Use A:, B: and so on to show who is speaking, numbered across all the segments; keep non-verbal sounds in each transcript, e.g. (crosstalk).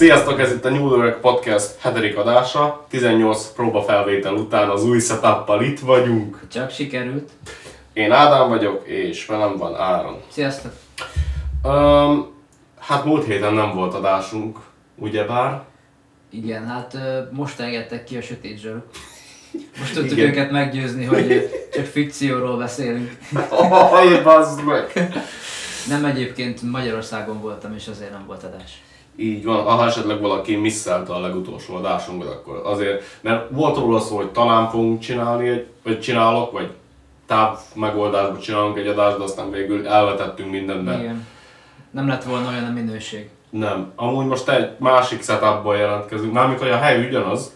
A: Sziasztok, ez itt a New York Podcast hetedik adása. 18 próbafelvétel után az új setup itt vagyunk.
B: Csak sikerült.
A: Én Ádám vagyok, és velem van Áron.
B: Sziasztok!
A: Um, hát múlt héten nem volt adásunk, ugyebár.
B: Igen, hát most engedtek ki a sötét zsaruk. Most tudtuk
A: Igen.
B: őket meggyőzni, hogy csak fikcióról beszélünk.
A: Aj, bazd meg!
B: Nem egyébként Magyarországon voltam, és azért nem volt adás.
A: Így van, ha esetleg valaki misszelte a legutolsó adásunkat, akkor azért, mert volt róla szó, hogy talán fogunk csinálni, vagy csinálok, vagy táv megoldásba csinálunk egy adást, de aztán végül elvetettünk mindent, mert
B: Igen. Nem lett volna olyan a minőség.
A: Nem. Amúgy most egy másik setupból jelentkezünk. Mármint, hogy a hely ugyanaz,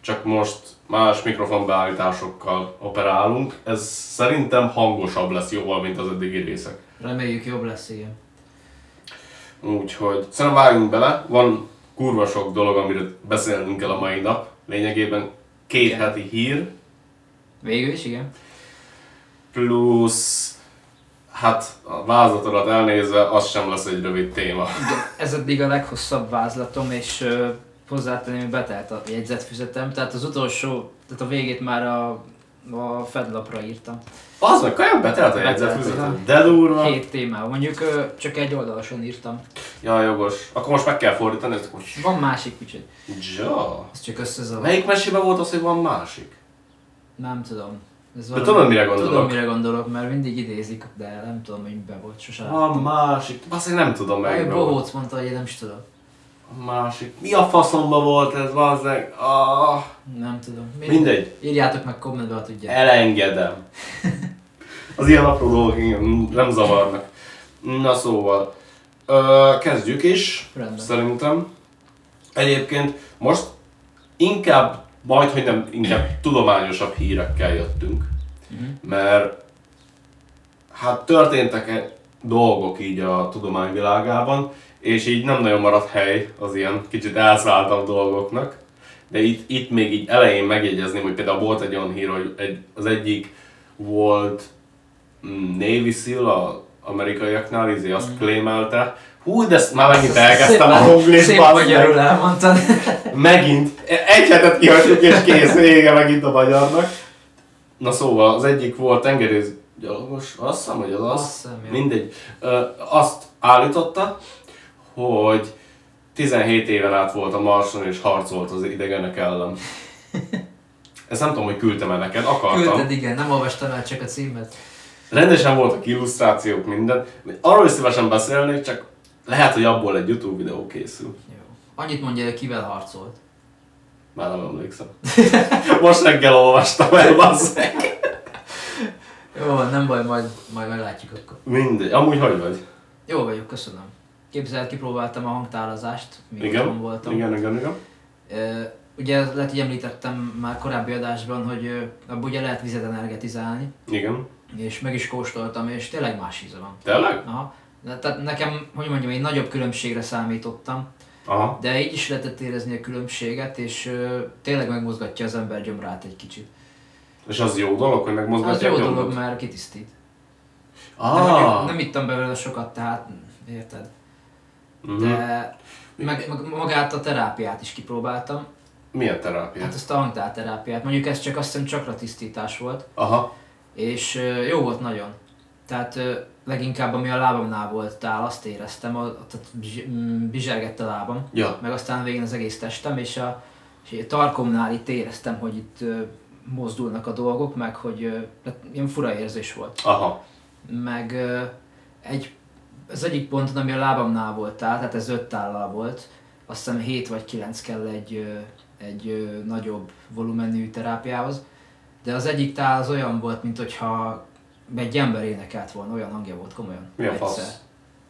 A: csak most más mikrofonbeállításokkal operálunk. Ez szerintem hangosabb lesz jóval, mint az eddigi részek.
B: Reméljük jobb lesz, igen.
A: Úgyhogy szerintem vágjunk bele. Van kurva sok dolog, amiről beszélnünk kell a mai nap. Lényegében két
B: Igen.
A: heti hír,
B: Végül is, igen.
A: plusz hát a vázlatodat elnézve, az sem lesz egy rövid téma.
B: igen. Ez eddig a leghosszabb vázlatom, és ö, hozzátenném, hogy betelt a jegyzetfüzetem. Tehát az utolsó, tehát a végét már a, a fedlapra írtam.
A: Az meg, kajak betelt a jegyzetfüzetet. De durva.
B: Két témával. Mondjuk ö, csak egy oldalason írtam.
A: Ja, jogos. Akkor most meg kell fordítani, ezt hogy...
B: Van másik, úgyhogy
A: Ja.
B: ez csak összezavar.
A: Melyik mesében volt az, hogy van másik?
B: Nem tudom. Ez
A: De tudod, mire gondolok?
B: Tudom, mire gondolok, mert mindig idézik, de nem tudom, hogy miben volt, sose
A: Van másik. Azt nem tudom
B: Meg. Bohóc mondta, hogy én nem is tudom.
A: A másik. Mi a faszomba volt ez, bazzeg? Ah,
B: Nem tudom.
A: mindegy.
B: Írjátok meg kommentbe, ha tudjátok.
A: Elengedem. (laughs) Az ilyen apró dolgok engem nem zavarnak. Na szóval, ö, kezdjük is,
B: Rendben.
A: szerintem. Egyébként most inkább, majd, hogy nem, inkább tudományosabb hírekkel jöttünk.
B: Mhm.
A: Mert hát történtek -e dolgok így a tudományvilágában, és így nem nagyon maradt hely az ilyen kicsit elszálltabb dolgoknak. De itt, itt még így elején megjegyezném, hogy például volt egy olyan hír, hogy egy, az egyik volt mm, Navy SEAL a amerikaiaknál, izé azt
B: Mm.
A: claimelte. Hú, de ezt már megint elkezdtem a honglis,
B: Szép magyarul elmondtad.
A: Megint. Egy hetet kihagyjuk és kész, vége megint a magyarnak. Na szóval, az egyik volt tengerész gyalogos, azt hiszem, hogy az az.
B: Azt hiszem.
A: Mindegy. Ö, azt állította, hogy 17 éven át volt a Marson és harcolt az idegenek ellen. Ezt nem tudom, hogy küldtem el neked, akartam.
B: Küldted, igen, nem olvastam el csak a címet.
A: Rendesen voltak illusztrációk, minden. Arról is szívesen beszélnék, csak lehet, hogy abból egy YouTube videó készül.
B: Jó. Annyit mondja, hogy kivel harcolt.
A: Már nem emlékszem. (laughs) Most reggel olvastam el, bazzeg.
B: Jó, nem baj, majd, majd meglátjuk akkor.
A: Mindegy. Amúgy hogy vagy?
B: Jó vagyok, köszönöm. Képzeld, kipróbáltam a hangtározást, míg
A: Igen?
B: voltam.
A: Igen, igen, igen.
B: Ugye lehet, hogy említettem már korábbi adásban, hogy abban ugye lehet vizet energetizálni,
A: Igen.
B: és meg is kóstoltam, és tényleg más íze van.
A: Tényleg?
B: Aha. De, tehát nekem, hogy mondjam, én nagyobb különbségre számítottam,
A: Aha.
B: de így is lehetett érezni a különbséget, és ö, tényleg megmozgatja az ember gyomrát egy kicsit.
A: És az jó dolog, hogy
B: Az
A: megmozgatja
B: jó
A: a
B: dolog, mert kitisztít. De mondjuk
A: Ah.
B: nem ittam belőle sokat, tehát érted.
A: Mhm.
B: De meg, meg magát a terápiát is kipróbáltam.
A: Milyen terápia?
B: Hát ezt a hangtárterápiát. Mondjuk ez csak azt hiszem csakra tisztítás volt.
A: Aha.
B: És jó volt nagyon. Tehát leginkább ami a lábamnál volt tál, azt éreztem, mm, bizsergett a lábam,
A: Ja.
B: meg aztán végén az egész testem, és a, és a tarkomnál itt éreztem, hogy itt mozdulnak a dolgok, meg hogy ö, tehát ilyen fura érzés volt.
A: Aha.
B: Meg egy, az egyik ponton, ami a lábamnál volt tehát ez öt tállal volt, azt hiszem 7 vagy 9 kell egy, egy nagyobb volumenű terápiához, de az egyik tál az olyan volt, mint hogyha egy ember énekelt volna, olyan hangja volt komolyan.
A: Mi a
B: egyszer.
A: fasz?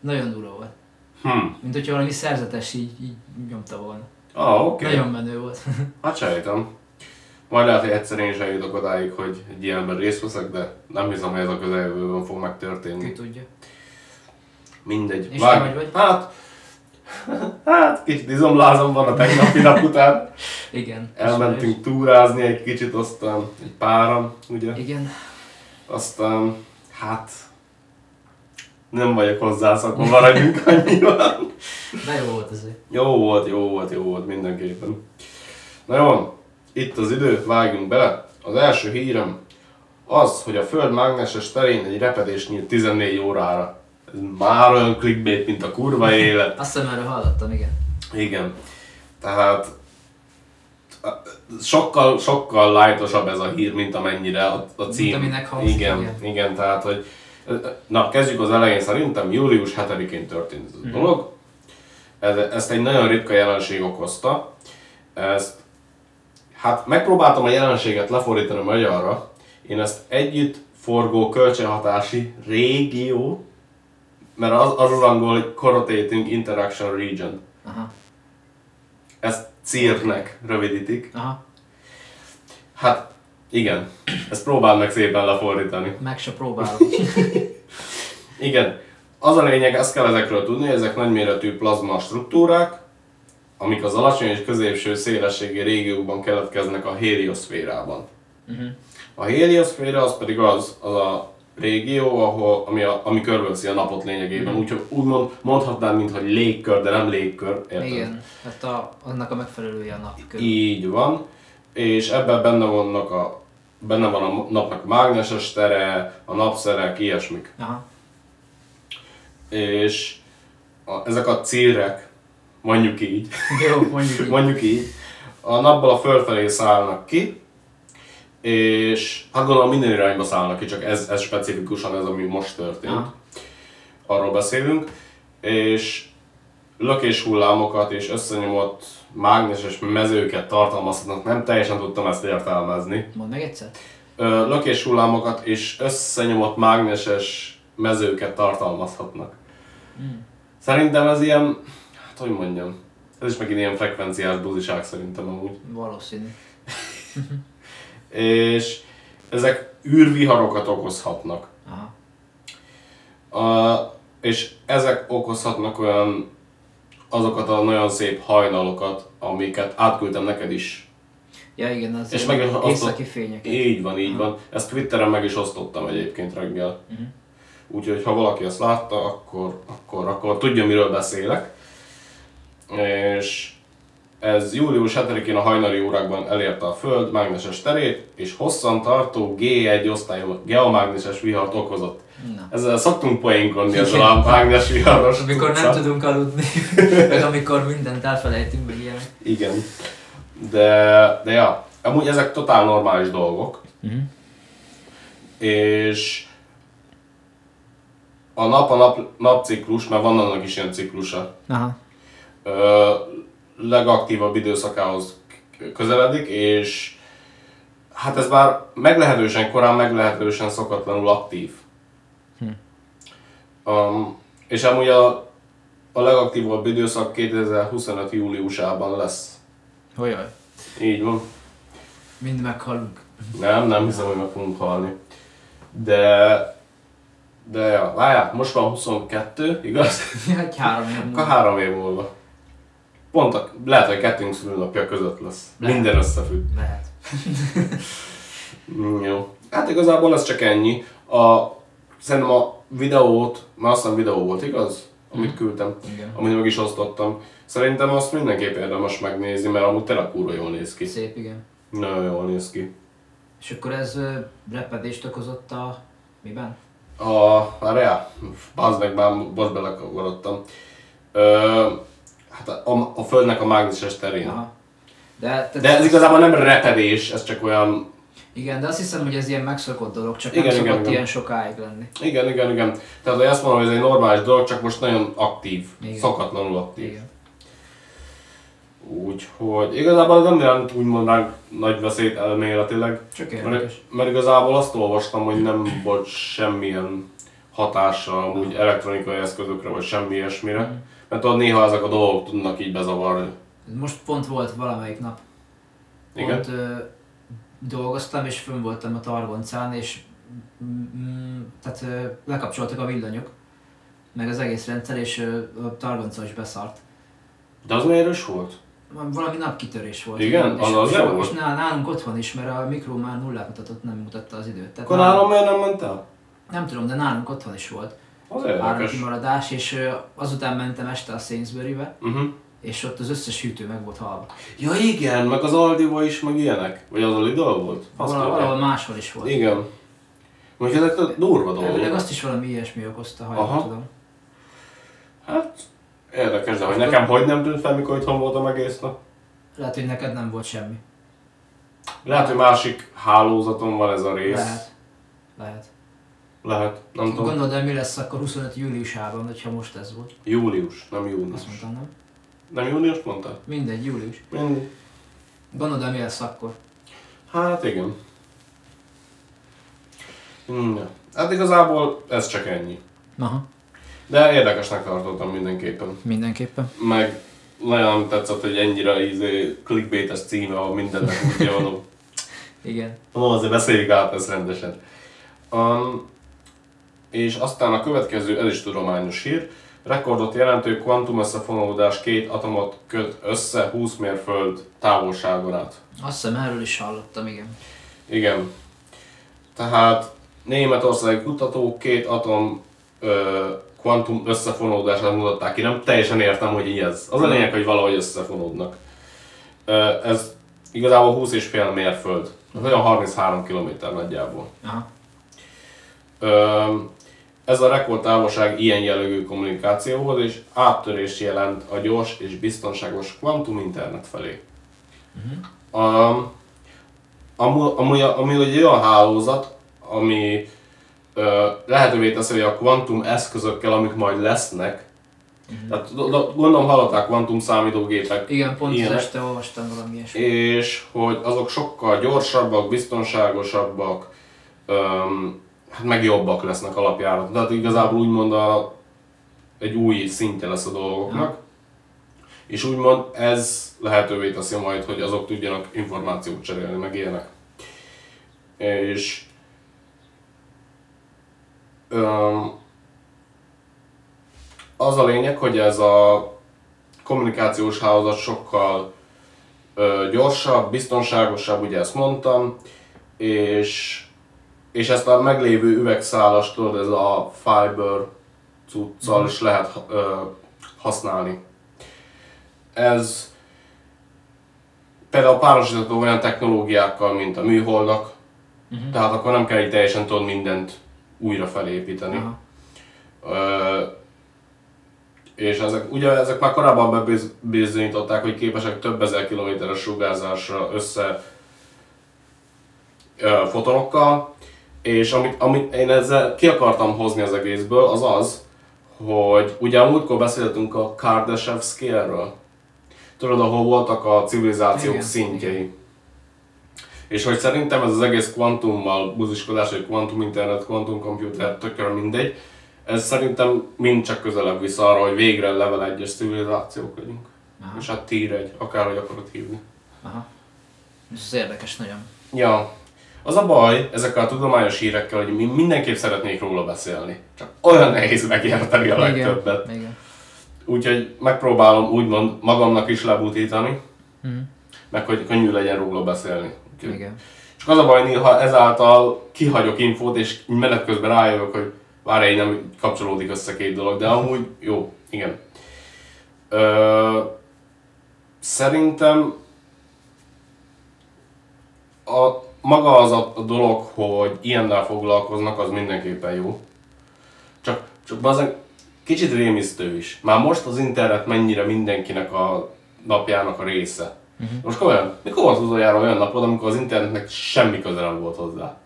B: Nagyon durva volt.
A: Hm.
B: Mint hogyha valami szerzetes így, így nyomta volna.
A: Ah, oké.
B: Okay. Nagyon menő volt. (laughs)
A: Hát sejtem. Majd lehet, hogy egyszer én is eljutok odáig, hogy egy ilyenben részt veszek, de nem hiszem, hogy ez a közeljövőben fog
B: Ki
A: megtörténni.
B: tudja.
A: Mindegy.
B: És
A: Vág-
B: vagy?
A: Hát, hát kicsit izomlázom van a tegnapi nap után.
B: Igen.
A: Elmentünk túrázni egy kicsit, aztán egy páran, ugye?
B: Igen.
A: Aztán, hát, Nem vagyok hozzászokva, maradjunk (laughs) annyiban.
B: De jó volt azért.
A: Jó volt, jó volt, jó volt mindenképpen. Na jó, itt az idő, vágjunk bele. Az első hírem az, hogy a Föld mágneses terén egy repedés nyílt 14 órára. Ez már olyan clickbait, mint a kurva élet. (laughs)
B: Azt hiszem erről hallottam, igen.
A: Igen. Tehát sokkal, sokkal lightosabb ez a hír, mint amennyire a, a cím.
B: aminek hangzik,
A: igen,
B: igen.
A: igen, tehát hogy Na, kezdjük az elején szerintem, július 7-én történt ez a dolog. Ez, ezt egy nagyon ritka jelenség okozta. Ezt, hát megpróbáltam a jelenséget lefordítani magyarra. Én ezt együtt forgó kölcsönhatási régió, mert az az angol, hogy Corrotating Interaction Region.
B: Aha.
A: Ezt CIR-nek rövidítik.
B: Aha.
A: Hát igen, ezt próbáld meg szépen lefordítani.
B: Meg se próbálom. (laughs)
A: Igen, az a lényeg, ezt kell ezekről tudni, ezek nagyméretű plazma struktúrák, amik az alacsony és középső szélességi régiókban keletkeznek a helioszférában.
B: uh-huh.
A: A helioszféra az pedig az, az a régió, ahol, ami, a, ami körülveszi a napot lényegében.
B: Mhm.
A: Úgyhogy úgymond mondhatnám, mintha légkör, de nem légkör. Érted?
B: Igen, hát a, annak a megfelelője a nap körül.
A: Így van, és ebben benne vannak a benne van a napnak a mágneses tere, a napszerek, ilyesmik.
B: Aha.
A: És a, ezek a célrek, mondjuk így,
B: Jó, mondjuk (laughs) így.
A: mondjuk így, a napból a föld felé szállnak ki, és hát gondolom minden irányba szállnak ki, csak ez, ez specifikusan ez, ami most történt.
B: Aha.
A: Arról beszélünk. És lökés hullámokat és összenyomott mágneses mezőket tartalmazhatnak. Nem teljesen tudtam ezt értelmezni.
B: Mondd meg egyszer.
A: Ö, lökés hullámokat és összenyomott mágneses mezőket tartalmazhatnak. Szerintem ez ilyen, hát hogy mondjam, ez is megint ilyen frekvenciás buziság szerintem amúgy.
B: Valószínű. (laughs)
A: És ezek űrviharokat okozhatnak.
B: Aha.
A: A, és ezek okozhatnak olyan azokat a nagyon szép hajnalokat, amiket átküldtem neked is.
B: Ja igen, az
A: És meg is azt
B: északi fények.
A: Így van, így van. Ezt Twitteren meg is osztottam egyébként reggel.
B: Mhm.
A: Úgyhogy ha valaki ezt látta, akkor, akkor, akkor tudja, miről beszélek. És ez július 7-én a hajnali órákban elérte a Föld mágneses terét, és hosszan tartó G1 osztályú geomágneses vihart okozott.
B: Na.
A: Ezzel szoktunk poénkodni ezzel a mágnes viharos
B: Amikor nem tudunk aludni, (laughs) meg amikor mindent elfelejtünk, meg ilyen.
A: Igen. De, de ja, amúgy ezek totál normális dolgok.
B: Mhm.
A: És a nap a nap, napciklus, mert van annak is ilyen ciklusa,
B: Aha.
A: ö, legaktívabb időszakához közeledik, és hát ez már meglehetősen korán, meglehetősen szokatlanul aktív. Um, és amúgy a, a legaktívabb időszak 2025. júliusában lesz.
B: Hogyan?
A: Így van.
B: Mind meghalunk.
A: Nem, nem hiszem, hogy meg fogunk halni. De... De ja, várjál, most van 22, igaz? (laughs)
B: Egy három év
A: Akkor
B: múlva.
A: három év múlva. Pont a, lehet, hogy kettőnk szülőnapja között lesz.
B: Lehet.
A: Minden összefügg.
B: Lehet.
A: Mm, (laughs) jó. Hát igazából ez csak ennyi. A, szerintem a videót, már azt hiszem videó volt, igaz? Amit küldtem,
B: Igen.
A: amit meg is osztottam. Szerintem azt mindenképp érdemes megnézni, mert amúgy tényleg kurva jól néz ki.
B: Szép, igen.
A: Nagyon jól néz ki.
B: És akkor ez ö, repedést okozott a... Miben?
A: A, várjál, bazd meg, már most belekavarodtam. Ö, hát a, a Földnek a mágneses terén.
B: Aha. De, tehát
A: De ez igazából nem repedés, ez csak olyan...
B: Igen, de azt hiszem, hogy ez ilyen megszokott dolog, csak
A: Igen,
B: nem
A: igen,
B: szokott
A: igen.
B: ilyen sokáig lenni.
A: Igen, igen, igen. Tehát hogy azt mondom, hogy ez egy normális dolog, csak most nagyon aktív.
B: Igen.
A: Szokatlanul aktív.
B: Igen.
A: Úgyhogy igazából nem jelent úgymond ránk nagy veszélyt elméletileg.
B: Csak
A: Mert,
B: érdekes.
A: mert igazából azt olvastam, hogy nem volt semmilyen hatása amúgy elektronikai eszközökre, vagy semmi ilyesmire.
B: Mhm.
A: Mert tudod, néha ezek a dolgok tudnak így bezavarni.
B: Most pont volt valamelyik nap.
A: Igen?
B: Pont ö, dolgoztam, és fönn voltam a Targoncán, és mm, tehát ö, lekapcsoltak a villanyok, meg az egész rendszer, és ö, a Targonca is beszart.
A: De az erős volt?
B: Valami napkitörés volt.
A: Igen?
B: És,
A: Az az
B: és,
A: nem
B: és
A: volt?
B: nál- nálunk otthon is, mert a mikró már nullát mutatott, nem mutatta az időt. Tehát
A: Akkor nálam miért nem ment el?
B: Nem tudom, de nálunk otthon is volt.
A: Az érdekes.
B: kimaradás, és azután mentem este a Sainsbury-be,
A: Uh-huh.
B: és ott az összes hűtő meg volt halva.
A: Ja igen, meg az Aldiba is, meg ilyenek. Vagy az a Lidl volt? Azt
B: Valahol, máshol is volt.
A: Igen. Mondjuk ezek a durva
B: Elvileg
A: dolgok.
B: azt is valami ilyesmi okozta, ha
A: Aha.
B: jól tudom.
A: Hát, érdekes, de hogy nekem hogy nem tűnt fel, mikor itthon voltam egész nap.
B: Lehet, hogy neked nem volt semmi.
A: Lehet, hogy másik hálózaton van ez a rész.
B: Lehet. Lehet.
A: Lehet, nem tudom.
B: Gondolod el, mi lesz akkor 25 júliusában, hogyha most ez volt.
A: Július, nem június.
B: Azt mondtam, nem?
A: Nem június mondtad?
B: Mindegy, július.
A: Mindegy.
B: Gondolod el, mi lesz akkor.
A: Hát igen. Hmm. Hát igazából ez csak ennyi.
B: Aha.
A: De érdekesnek tartottam mindenképpen.
B: Mindenképpen.
A: Meg nagyon tetszett, hogy ennyire izé, clickbaites címe, ahol mindennek úgy van. (laughs)
B: Igen.
A: Mondom, azért beszéljük át ezt rendesen. Um, és aztán a következő, ez is tudományos hír, rekordot jelentő kvantum összefonódás két atomot köt össze 20 mérföld távolságon át.
B: Azt hiszem erről is hallottam, igen.
A: Igen. Tehát németországi kutatók két atom ö, kvantum összefonódását mutatták ki. Nem teljesen értem, hogy így ez. Az a lényeg, hogy valahogy összefonódnak. Ö, ez igazából 20,5 mérföld. Olyan 33 km nagyjából.
B: Aha.
A: Ö, ez a rekordtávolság ilyen jellegű kommunikációhoz és áttörést jelent a gyors és biztonságos kvantum internet felé. Um, amúgy, amúgy, amúgy egy olyan hálózat, ami ö, lehetővé teszi, hogy a kvantum eszközökkel, amik majd lesznek, tehát do- do- gondolom hallották kvantum számítógépek,
B: Igen, pont
A: Ilyenek.
B: este olvastam valami ilyesmi.
A: és hogy azok sokkal gyorsabbak, biztonságosabbak, öm, meg jobbak lesznek alapjáraton. Tehát igazából úgymond a, egy új szintje lesz a dolgoknak.
B: Ja.
A: És úgymond ez lehetővé teszi majd, hogy azok tudjanak információt cserélni, meg ilyenek. És öm, az a lényeg, hogy ez a kommunikációs hálózat sokkal ö, gyorsabb, biztonságosabb, ugye ezt mondtam, és, és ezt a meglévő üvegszálas, tudod, ez a fiber cuccal is lehet ö, használni. Ez például párosítható olyan technológiákkal, mint a műholdak,
B: Mhm.
A: tehát akkor nem kell így teljesen tudod mindent újra felépíteni.
B: Aha.
A: Ö, és ezek, ugye ezek már korábban bebizonyították, hogy képesek több ezer kilométeres sugárzásra össze ö, fotonokkal, és amit, amit én ezzel ki akartam hozni az egészből, az az, hogy ugye a múltkor beszéltünk a Kardashev scale-ről. Tudod, ahol voltak a civilizációk
B: Igen,
A: szintjei. És hogy szerintem ez az egész kvantummal buziskodás, vagy kvantum internet, kvantum computer, tökre mindegy, ez szerintem mind csak közelebb visz arra, hogy végre level 1-es civilizációk legyünk.
B: Aha.
A: És hát tier 1, akárhogy akarod hívni.
B: Aha. Ez érdekes nagyon.
A: Ja, az a baj ezekkel a tudományos hírekkel, hogy mi mindenképp szeretnék róla beszélni. Csak olyan nehéz megérteni a legtöbbet.
B: Igen.
A: Úgyhogy megpróbálom úgymond magamnak is lebutítani,
B: Mhm.
A: meg hogy könnyű legyen róla beszélni. Úgyhogy-
B: Igen.
A: Csak az a baj, néha ezáltal kihagyok infót, és menet közben rájövök, hogy várj, nem kapcsolódik össze két dolog, de amúgy jó, igen. Ö, szerintem a, maga az a, dolog, hogy ilyennel foglalkoznak, az mindenképpen jó. Csak, csak bazen, kicsit rémisztő is. Már most az internet mennyire mindenkinek a napjának a része. Uh-huh. Most komolyan, mikor volt utoljára olyan napod, amikor az internetnek semmi köze nem volt hozzá?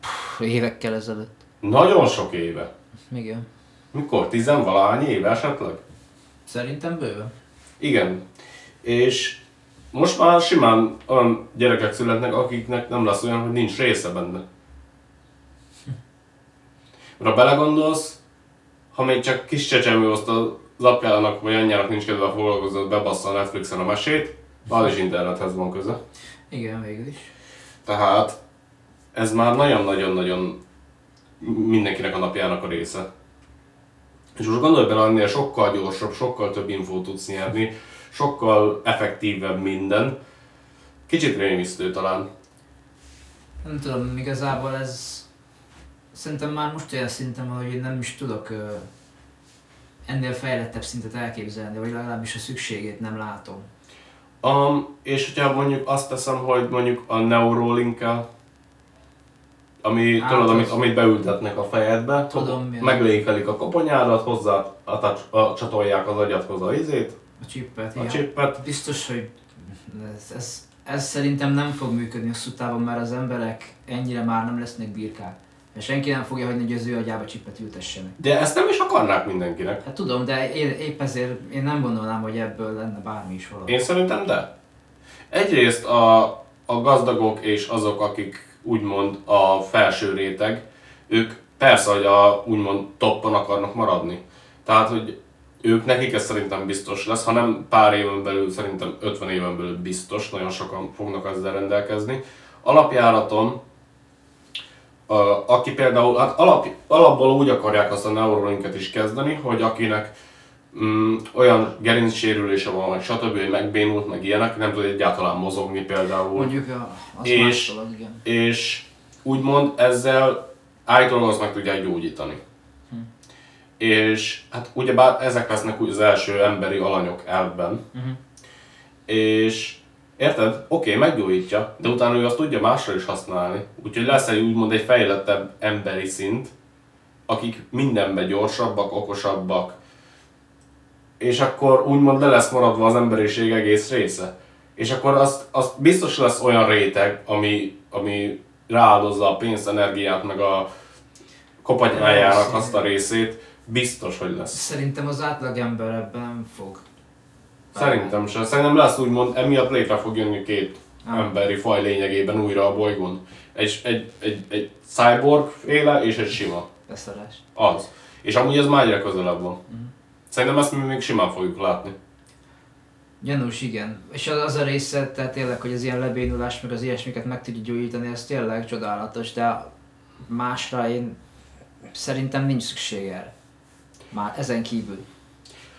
B: Pff, évekkel ezelőtt.
A: Nagyon sok éve.
B: Igen.
A: Mikor? Tizenvalány éve esetleg?
B: Szerintem bőven.
A: Igen. És most már simán olyan gyerekek születnek, akiknek nem lesz olyan, hogy nincs része benne. Mert ha belegondolsz, ha még csak kis csecsemő azt az apjának vagy anyjának nincs kedve foglalkozni, hogy bebassza a Netflixen a mesét, az is internethez van köze.
B: Igen, végül is.
A: Tehát ez már nagyon-nagyon-nagyon mindenkinek a napjának a része. És most gondolj bele, ennél sokkal gyorsabb, sokkal több infót tudsz nyerni, sokkal effektívebb minden. Kicsit rémisztő talán.
B: Nem tudom, igazából ez Szerintem már most olyan szinten van, hogy én nem is tudok ennél fejlettebb szintet elképzelni, vagy legalábbis a szükségét nem látom.
A: Um, és hogyha mondjuk azt teszem, hogy mondjuk a neurolink ami,
B: Hát
A: tudod, amit, amit beültetnek a fejedbe,
B: Tudom,
A: meglékelik a koponyádat, hozzá a, a, a, csatolják az agyadhoz a izét,
B: A csippet,
A: a
B: igen.
A: csippet.
B: Biztos, hogy ez, ez, ez szerintem nem fog működni hosszú távon, mert az emberek ennyire már nem lesznek birkák. Mert senki nem fogja hagyni, hogy az ő agyába csippet ültessenek.
A: De ezt nem is akarnák mindenkinek.
B: Hát tudom, de én, épp ezért én nem gondolnám, hogy ebből lenne bármi is valami.
A: Én szerintem de. Egyrészt a, a gazdagok és azok, akik úgymond a felső réteg, ők persze, hogy a úgymond toppon akarnak maradni. Tehát, hogy ők nekik ez szerintem biztos lesz, hanem pár éven belül, szerintem 50 éven belül biztos, nagyon sokan fognak ezzel rendelkezni. Alapjáraton, aki például, hát alap, alapból úgy akarják azt a neurolinket is kezdeni, hogy akinek mm, olyan gerincsérülése van, vagy stb. hogy megbénult, meg ilyenek, nem tud egyáltalán mozogni például.
B: Mondjuk a, az
A: És-
B: más dolog, igen.
A: És úgymond ezzel állítólag azt meg tudják gyógyítani.
B: Hm.
A: És hát ugyebár ezek lesznek úgy az első emberi alanyok elvben.
B: Uh-huh.
A: És érted? Oké, okay, meggyógyítja, de utána ő azt tudja másra is használni. Úgyhogy lesz egy úgymond egy fejlettebb emberi szint, akik mindenben gyorsabbak, okosabbak, és akkor úgymond le lesz maradva az emberiség egész része. És akkor azt, azt biztos lesz olyan réteg, ami, ami rááldozza a pénzt, energiát, meg a kopanyájának azt a részét, biztos, hogy lesz.
B: Szerintem az átlag ember ebben fog.
A: Szerintem sem. Szerintem lesz úgymond, emiatt létre fog jönni két
B: Ah.
A: emberi faj lényegében újra a bolygón. Egy, egy, egy, egy cyborg féle és egy sima.
B: Beszarás.
A: Az. És amúgy ez már egyre közelebb van.
B: Mhm.
A: Szerintem ezt mi még simán fogjuk látni.
B: Gyanús, igen. És az, az a része, tehát tényleg, hogy az ilyen lebénulás, meg az ilyesmiket meg tudja gyógyítani, ez tényleg csodálatos, de másra én szerintem nincs szükség erre. Már ezen kívül.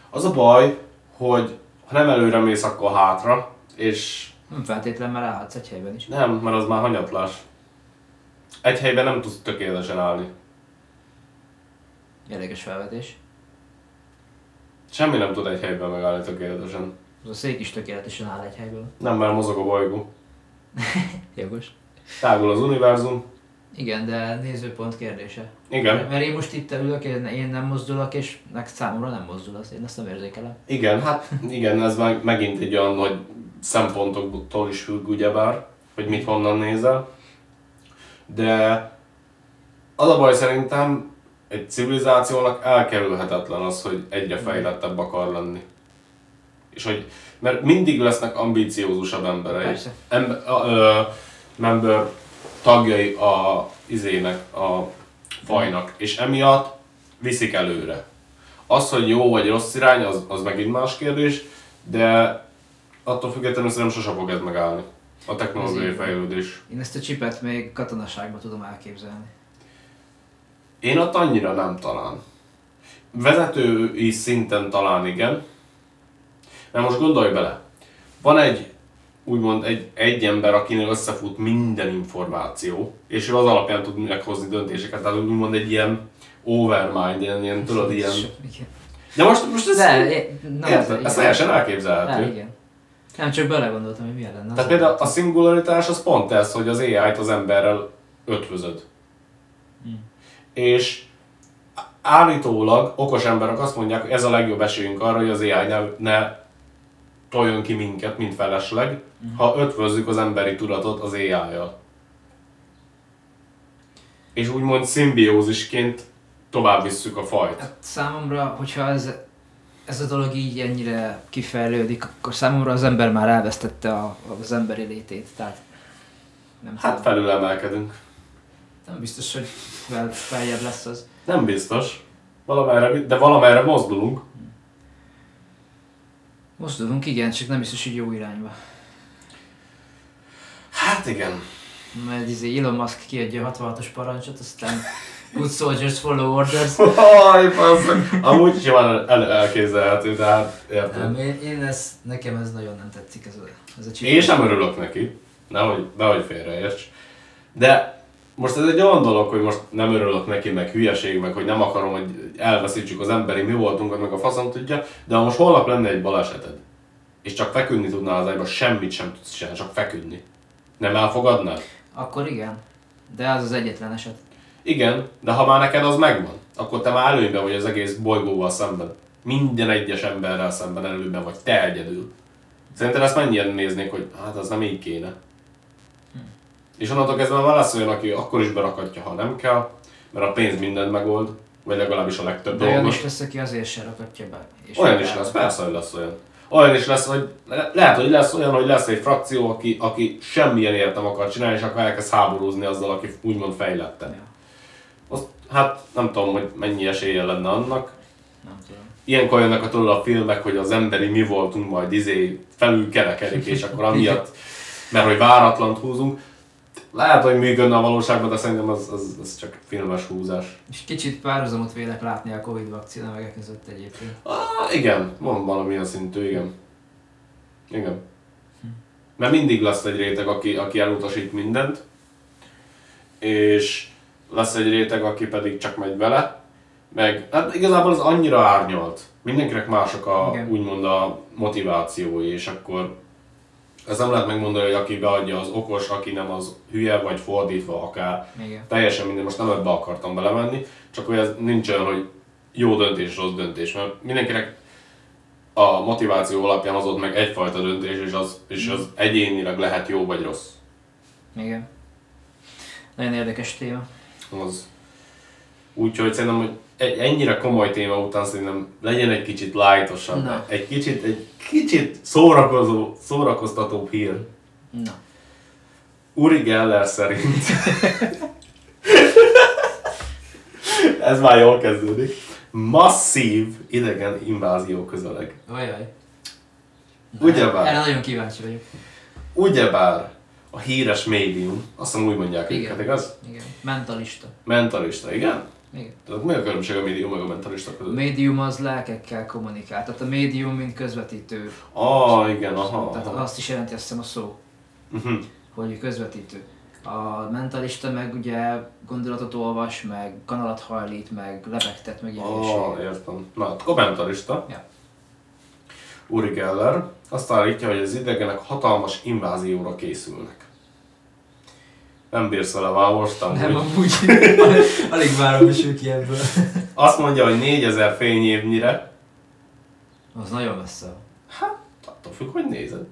A: Az a baj, hogy ha nem előre mész, akkor hátra, és
B: Nem feltétlenül, mert állhatsz egy helyben is.
A: nem, mert az már hanyatlás. Egy helyben nem tudsz tökéletesen állni.
B: Érdekes felvetés.
A: Semmi nem tud egy helyben megállni tökéletesen.
B: Az a szék is tökéletesen áll egy helyből.
A: Nem, mert mozog a bolygó. (laughs)
B: Jogos.
A: Tágul az univerzum.
B: Igen, de nézőpont kérdése.
A: Igen.
B: Mert én most itt ülök, én, nem mozdulok, és meg számomra nem mozdul az, én ezt nem érzékelem.
A: Igen, hát (laughs) igen, ez meg, megint egy olyan nagy szempontoktól is függ ugyebár, hogy mit honnan nézel. De az a baj szerintem, egy civilizációnak elkerülhetetlen az, hogy egyre fejlettebb akar lenni. És hogy, mert mindig lesznek ambíciózusabb emberei.
B: Persze.
A: Ember, a, ö, member tagjai a izének, a fajnak, és emiatt viszik előre. Az, hogy jó vagy rossz irány, az, az megint más kérdés, de attól függetlenül szerintem sose fog ez megállni. A technológiai fejlődés.
B: Én ezt a csipet még katonaságban tudom elképzelni.
A: Én ott annyira nem talán. Vezetői szinten talán igen. Mert most gondolj bele. Van egy, úgymond egy, egy ember, akinél összefut minden információ, és ő az alapján tud meghozni döntéseket. Tehát úgymond egy ilyen overmind, ilyen, ilyen tudod, ilyen... De most, most ez...
B: De, na,
A: Érted? Ez teljesen elképzelhető.
B: igen. Nem csak belegondoltam, hogy milyen lenne.
A: Tehát például
B: a-
A: a szingularitás az pont ez, hogy az AI-t az emberrel ötvözöd.
B: Hmm.
A: És állítólag okos emberek azt mondják, hogy ez a legjobb esélyünk arra, hogy az AI ne, ne toljon ki minket, mint felesleg, ha ötvözzük az emberi tudatot az AI-jal. És úgymond szimbiózisként tovább visszük a fajt.
B: Hát számomra, hogyha ez, ez a dolog így ennyire kifejlődik, akkor számomra az ember már elvesztette a, az emberi létét. Tehát nem
A: Hát
B: tudom.
A: felülemelkedünk.
B: Nem biztos, hogy fel, feljebb lesz az.
A: Nem biztos. Valamerre, de valamerre mozdulunk.
B: Mozdulunk, igen, csak nem biztos, hogy jó irányba.
A: Hát igen.
B: Mert izé Elon Musk kiadja a 66-os parancsot, aztán good soldiers follow orders.
A: Aj, basszak. Amúgy simán el, elképzelhető, tehát érted.
B: Nem, én, én ez, nekem ez nagyon nem tetszik ez a, ez a csip.
A: Én sem örülök neki, nehogy, nehogy félreérts. De most ez egy olyan dolog, hogy most nem örülök neki, meg hülyeség, meg hogy nem akarom, hogy elveszítsük az emberi mi voltunk, meg a faszom tudja, de ha most holnap lenne egy baleseted, és csak feküdni tudnál az ágyba, semmit sem tudsz csinálni, csak feküdni. Nem elfogadnád?
B: Akkor igen. De az az egyetlen eset.
A: Igen, de ha már neked az megvan, akkor te már előnyben vagy az egész bolygóval szemben. Minden egyes emberrel szemben előnyben vagy, te egyedül. Szerinted ezt mennyien néznék, hogy hát az nem így kéne. És onnantól kezdve olyan, aki akkor is berakatja, ha nem kell, mert a pénz mindent megold, vagy legalábbis a legtöbb
B: De olyan is lesz, aki azért se rakatja be. És
A: Olyan is lesz, persze, hogy lesz olyan. Olyan is lesz, hogy le- lehet, hogy lesz olyan, hogy lesz egy frakció, aki, aki semmilyen nem akar csinálni, és akkor elkezd háborúzni azzal, aki úgymond fejlette.
B: Ja,
A: Azt, hát nem tudom, hogy mennyi esélye lenne annak.
B: nem tudom.
A: Ilyenkor jönnek a tudod a filmek, hogy az emberi mi voltunk, majd izé felül kerekedik, és akkor amiatt, (laughs) mert hogy váratlant húzunk. Lehet, hogy működne a valóságban, de szerintem az, az, az csak filmes húzás.
B: És kicsit párhuzamot vélek látni a Covid vakcina meg között egyébként.
A: Ah, igen, van valamilyen szintű, igen. Igen. Mert mindig lesz egy réteg, aki, aki elutasít mindent, és lesz egy réteg, aki pedig csak megy vele, meg hát igazából az annyira árnyalt. Mindenkinek mások a,
B: Igen.
A: úgymond a motivációi, és akkor ez nem lehet megmondani, hogy aki beadja az okos, aki nem az hülye, vagy fordítva akár.
B: Igen.
A: Teljesen minden, most nem ebbe akartam belemenni, csak hogy ez nincs olyan, hogy jó döntés, rossz döntés, mert mindenkinek a motiváció alapján hozott meg egyfajta döntés, és az, és az egyénileg lehet jó vagy rossz.
B: Igen. Nagyon érdekes téma.
A: Az. Úgyhogy szerintem, hogy egy ennyire komoly téma után szerintem legyen egy kicsit lightosabb,
B: Na.
A: egy kicsit, egy kicsit szórakozó, szórakoztatóbb hír.
B: Na.
A: Uri Geller szerint. (laughs) Ez már jól kezdődik. Masszív idegen invázió közeleg.
B: Ajaj.
A: Ugyebár.
B: Erre nagyon kíváncsi vagyok.
A: Ugyebár a híres médium, azt hiszem úgy mondják
B: Igen.
A: őket, igaz?
B: Igen. Mentalista.
A: Mentalista, igen?
B: Igen.
A: Tehát mi a különbség a médium meg a mentalista
B: A
A: között?
B: médium az lelkekkel kommunikál. Tehát a médium, mint közvetítő.
A: Ah, igen, aha.
B: Tehát
A: aha.
B: azt is jelenti azt hiszem a szó,
A: Uh-huh.
B: hogy közvetítő. A mentalista meg ugye gondolatot olvas, meg kanalat hajlít, meg lebegtet, meg ilyen
A: Ah, értem. Na, akkor mentalista.
B: Ja.
A: Uri Geller azt állítja, hogy az idegenek hatalmas invázióra készülnek. Nem bírsz vele most,
B: Nem,
A: amúgy.
B: alig várom, ő ki ebből.
A: Azt mondja, hogy 4000 fényévnyire.
B: Az nagyon messze.
A: Hát, attól függ, hogy nézed.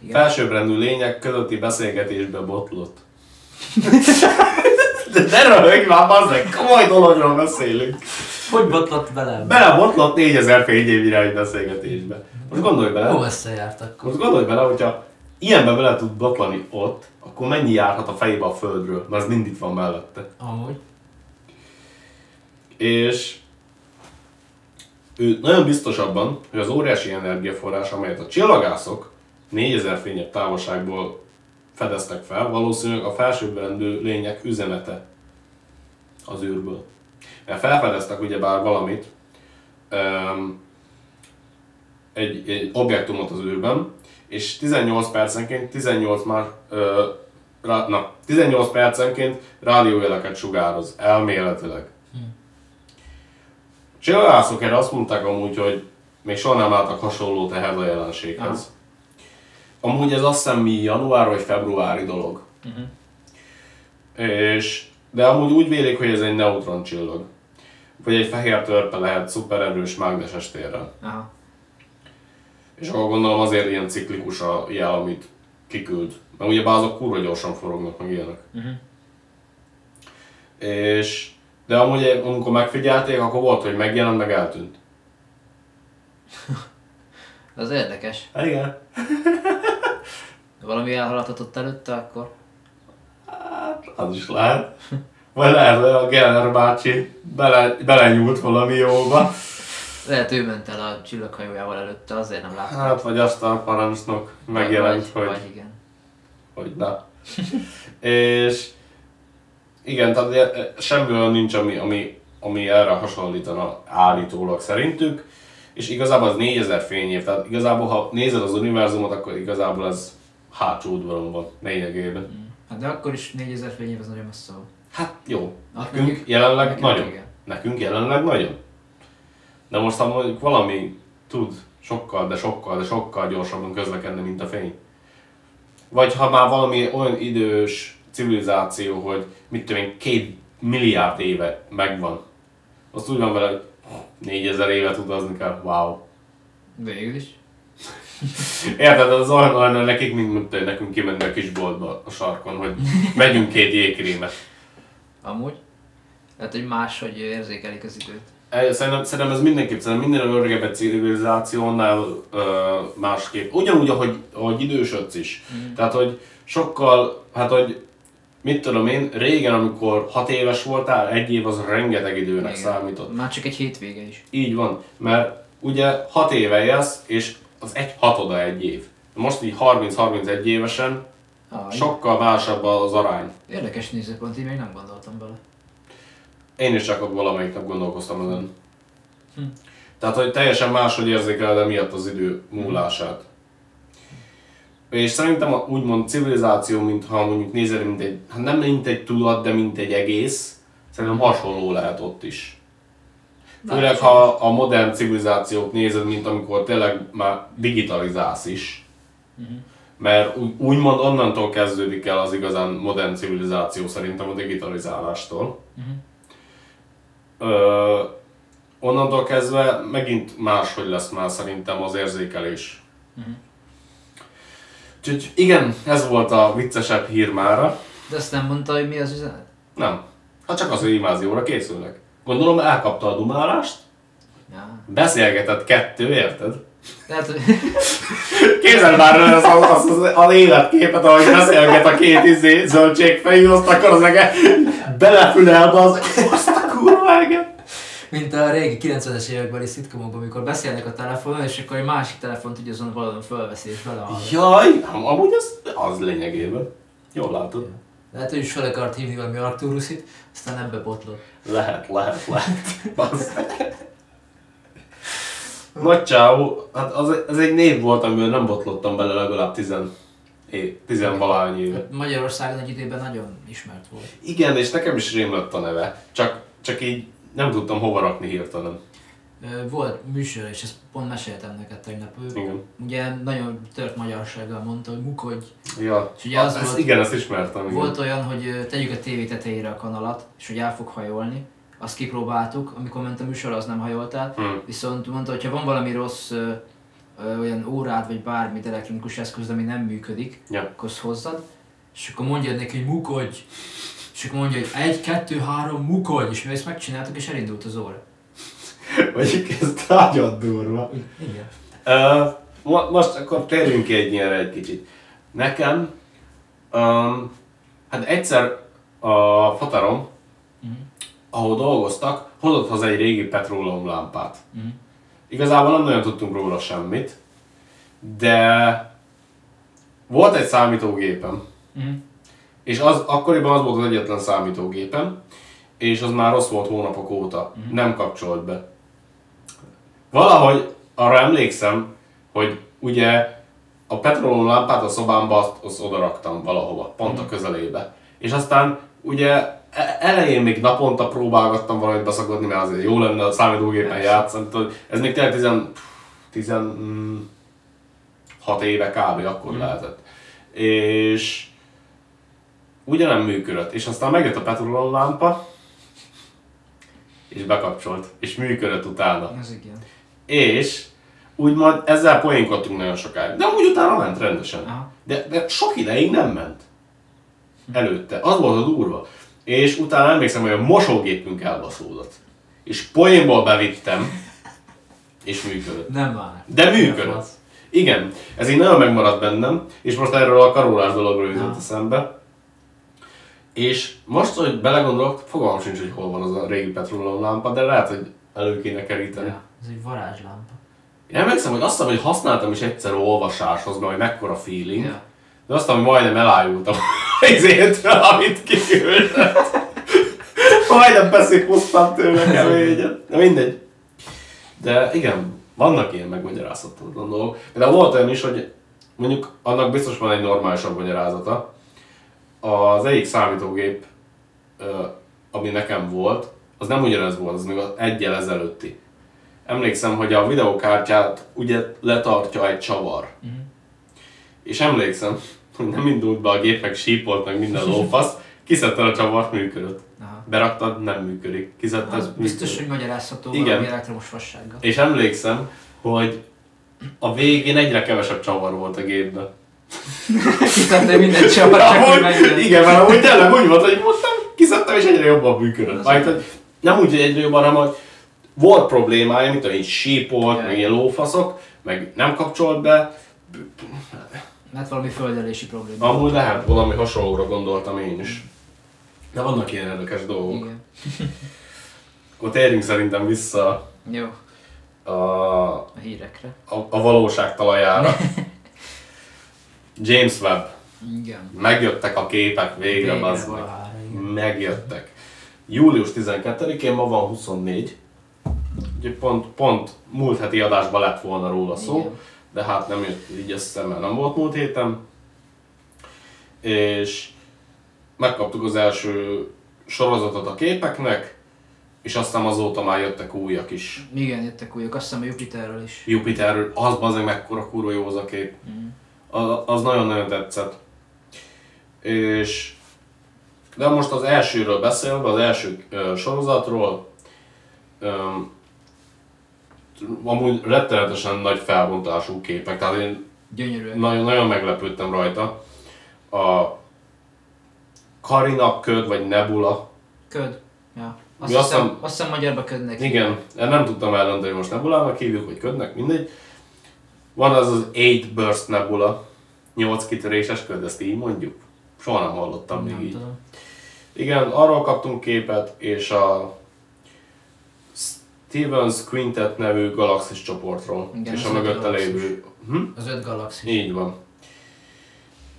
B: Igen.
A: Felsőbbrendű lények közötti beszélgetésbe botlott. (laughs) De ne röhögj már, bazzeg, komoly dologról beszélünk.
B: Hogy botlott bele?
A: Belebotlott 4000 fényévnyire egy beszélgetésbe. Most gondolj bele.
B: Hol összejárt akkor?
A: Most gondolj bele, hogyha ilyenbe bele tud botlani ott, akkor mennyi járhat a fejébe a földről, mert az mind itt van mellette.
B: Amúgy.
A: És ő nagyon biztos abban, hogy az óriási energiaforrás, amelyet a csillagászok 4000 fényebb távolságból fedeztek fel, valószínűleg a felsőbbrendű lények üzenete az űrből. Mert felfedeztek ugyebár valamit, egy, egy objektumot az űrben, és 18 percenként 18 már, ö, rá, na, 18 percenként rádiójeleket sugároz, elméletileg. Csillagászok erre azt mondták amúgy, hogy még soha nem láttak hasonlót ehhez a jelenséghez. Amúgy ez azt hiszem mi január vagy februári dolog.
B: Uh-huh.
A: És, de amúgy úgy vélik, hogy ez egy neutron csillag. Vagy egy fehér törpe lehet szupererős mágneses térrel.
B: Aha.
A: És akkor gondolom azért ilyen ciklikus a jel, amit kiküld. Mert ugye azok kurva gyorsan forognak meg ilyenek.
B: Uh-huh.
A: És, de amúgy amikor megfigyelték, akkor volt, hogy megjelent, meg eltűnt. (laughs)
B: Az érdekes.
A: Igen. (laughs)
B: Valami elhaladhatott előtte, akkor?
A: Hát, az is lehet. Vagy lehet, hogy a Geller bácsi bele, belenyúlt valami jóba.
B: Lehet ő ment el a csillaghajójával előtte, azért nem láttam.
A: Hát, vagy aztán a parancsnok megjelent,
B: vagy,
A: hogy,
B: Vagy igen.
A: hogy na. (laughs) És igen, tehát semmi olyan nincs, ami, ami, ami erre hasonlítana állítólag szerintük. És igazából az 4000 fényév, tehát igazából ha nézed az univerzumot, akkor igazából ez hátsó udvaron van lényegében.
B: Hát Hát de akkor is 4000 fényév az nagyon messze.
A: Hát jó, nekünk jelenleg
B: nekünk
A: nagyon.
B: igen.
A: Nekünk jelenleg nagyon. De most ha mondjuk valami tud sokkal, de sokkal, de sokkal gyorsabban közlekedni, mint a fény. Vagy ha már valami olyan idős civilizáció, hogy mit tudom én, két milliárd éve megvan. Azt úgy van vele, hogy 4000 évet utazni kell, wow.
B: Végül is.
A: Érted, az olyan, olyan nekik, mint, mint nekünk kimenni a kisboltba a sarkon, hogy vegyünk két jégkrémet.
B: Amúgy. Tehát, hogy máshogy érzékelik az időt.
A: Eh, Szerintem, szerintem ez mindenképp, szerintem minden öregebb civilizációnál ö, másképp. Ugyanúgy, ahogy, ahogy idősödsz is. Mm. Tehát, hogy sokkal, hát, hogy mit tudom én, régen, amikor hat éves voltál, egy év az rengeteg időnek
B: Igen.
A: számított.
B: Már csak egy hétvége is.
A: Így van, mert ugye hat éve élsz, és az egy hatoda egy év. Most így 30-31 évesen
B: Ah,
A: sokkal másabb az arány.
B: Érdekes nézőpont, így még nem gondoltam bele.
A: Én is csak ott valamelyik nap gondolkoztam ezen. Tehát, hogy teljesen máshogy érzékeled emiatt az idő múlását. És szerintem a úgymond civilizáció, mintha mondjuk nézed, mint egy, hát nem mint egy tudat, de mint egy egész, szerintem hasonló lehet ott is. Főleg, ha a modern civilizációt nézed, mint amikor tényleg már digitalizálsz is. Mert ú- úgymond onnantól kezdődik el az igazán modern civilizáció szerintem a digitalizálástól. Ö, onnantól kezdve megint máshogy lesz már szerintem az érzékelés. Úgyhogy igen, ez volt a viccesebb hír mára.
B: De azt nem mondta, hogy mi az üzenet?
A: Nem. Hát csak az, hogy invázióra készülnek. Gondolom elkapta a dumálást,
B: Ja.
A: beszélgetett kettő, érted?
B: Tehát, hogy (laughs)
A: Képzeld már el az, az, az, az életképet, ahogy beszélget a két izé zöldségfejű, azt akkor az ege belefülel be az, azt a kurva eget.
B: mint a régi 90-es évekbeli szitkomokban, amikor beszélnek a telefonon, és akkor egy másik telefont ugye azon valahol fölveszi és belehallgat.
A: Jaj, am- amúgy az, az lényegében. Jól látod.
B: Lehet, hogy is fel akart hívni valami Arturusit, aztán ebbe botlott.
A: Lehet, lehet, lehet. Nagy csáó, hát az, az egy név volt, amiből nem botlottam bele legalább tizen, é, tizenvalány éve.
B: Magyarországon egy időben nagyon ismert volt.
A: Igen, és nekem is rém lett a neve, csak, csak így nem tudtam hova rakni hirtelen.
B: Volt műsor, és ezt pont meséltem neked tegnap. Ő
A: Igen.
B: ugye nagyon tört magyarsággal mondta, hogy mukodj.
A: Ja,
B: És ugye az
A: ezt,
B: volt-
A: igen, ezt ismertem. Igen.
B: Volt olyan, hogy tegyük a tévé tetejére a kanalat, és hogy el fog hajolni. Azt kipróbáltuk, amikor ment a műsor, az nem hajolt el.
A: Hmm.
B: Viszont mondta, hogy ha van valami rossz ö, olyan órád, vagy bármi elektronikus eszköz, ami nem működik,
A: Ja.
B: akkor hozzad, és akkor mondja neki, hogy mukodj. És akkor mondja, hogy egy, kettő, három, mukodj, és mi ezt megcsináltuk, és elindult az óra.
A: Mondjuk ez nagyon durva.
B: Igen.
A: Uh, mo- most akkor térjünk ki egy ilyenre egy kicsit. Nekem, um, hát egyszer a fatarom,
B: Mhm.
A: ahol dolgoztak, hozott haza egy régi petróleumlámpát.
B: Mhm.
A: Igazából nem nagyon tudtunk róla semmit, de volt egy számítógépem,
B: Mhm.
A: És az akkoriban az volt az egyetlen számítógépem, és az már rossz volt hónapok óta, nem kapcsolt be. Valahogy arra emlékszem, hogy ugye a petróleum lámpát a szobámba azt, azt odaraktam valahova, pont a közelébe. És aztán ugye e- elején még naponta próbálgattam valamit beszagodni, mert azért jó lenne a számítógépen játszani. Ez még tényleg 10, 16 éve kb. akkor lehetett. És ugye nem működött. És aztán megjött a petróleum lámpa, és bekapcsolt, és működött utána.
B: Ez igen.
A: És úgymond ezzel poénkodtunk nagyon sokáig. De amúgy utána ment rendesen.
B: Aha.
A: De, de sok ideig nem ment. Előtte. Az volt a durva. És utána emlékszem, hogy a mosógépünk elbaszódott. És poénból bevittem, és működött.
B: Nem már.
A: De működött. Igen, ez így nagyon megmaradt bennem, és most erről a karolás dologról jutott eszembe. És most, hogy belegondolok, fogalmam sincs, hogy hol van az a régi petróleum lámpa, de lehet, hogy elő kéne keríteni.
B: Ja, ez egy varázslámpa.
A: Én emlékszem, hogy azt hogy használtam is egyszer olvasáshoz, mert hogy mekkora feeling.
B: Ja.
A: De azt hiszem, hogy majdnem elájultam (laughs) izétől, amit kiküldött. majdnem beszéphoztam tőle (laughs) keményen. De mindegy. De igen, vannak ilyen megmagyarázhatatlan dolgok. De volt olyan is, hogy mondjuk annak biztos van egy normálisabb magyarázata. Az egyik számítógép, ami nekem volt, az nem ugyanez volt, az még az egyel ezelőtti. Emlékszem, hogy a videokártyát ugye letartja egy csavar.
B: Mhm.
A: És emlékszem, hogy nem indult be a gép, meg sípolt, meg minden lófasz, kiszedted a csavart, működött.
B: Aha.
A: Beraktad, nem működik. Kiszedted,
B: Az biztos,
A: működik.
B: hogy magyarázható
A: Igen.
B: valami elektromos fassággal.
A: És emlékszem, hogy a végén egyre kevesebb csavar volt a gépben.
B: Kiszedtél minden csapat, csak hogy
A: igen, mert amúgy tényleg úgy volt, hogy nem kiszedtem, és egyre jobban működött. Majd, hogy nem úgy, hogy egyre jobban, hanem hogy volt problémája, mint hogy sípolt,
B: Ja.
A: meg ilyen lófaszok, meg nem kapcsolt be.
B: Mert valami földelési probléma.
A: Amúgy lehet, valami hasonlóra gondoltam én is. De vannak ilyen érdekes dolgok.
B: Igen. (laughs)
A: Akkor térjünk szerintem vissza
B: Jó,
A: a,
B: a hírekre.
A: a, a valóság talajára. (laughs) James Webb.
B: Igen.
A: Megjöttek a képek végre,
B: Végre
A: bazd meg. Megjöttek. Július 12-én, ma van 24. Ugye pont, pont múlt heti adásban lett volna róla szó,
B: Igen.
A: de hát nem jött így össze, mert nem volt múlt héten. És megkaptuk az első sorozatot a képeknek, és aztán azóta már jöttek újak is.
B: Igen, jöttek újak, azt hiszem a Jupiterről is.
A: Jupiterről, az bazeg mekkora kurva jó az a kép.
B: Mm.
A: Az nagyon-nagyon tetszett. És de most az elsőről beszélve, az első ö, sorozatról, öm, amúgy rettenetesen nagy felbontású képek, tehát én
B: Gyönyörűen.
A: nagyon, nagyon meglepődtem rajta. A Karina köd, vagy Nebula,
B: Köd. Ja. Azt, hiszem, azt hiszem magyarba ködnek.
A: igen, nem tudtam eldönteni, hogy most Nebulának hívjuk, vagy ködnek, mindegy. Van az az 8 Burst Nebula, 8 kitöréses köd, ezt így mondjuk. Soha nem hallottam még
B: Nem
A: így.
B: tudom.
A: Igen, arról kaptunk képet, és a Stevens Quintet nevű galaxis csoportról,
B: Igen,
A: és a mögötte lévő... Hm?
B: Az öt galaxis.
A: Így van.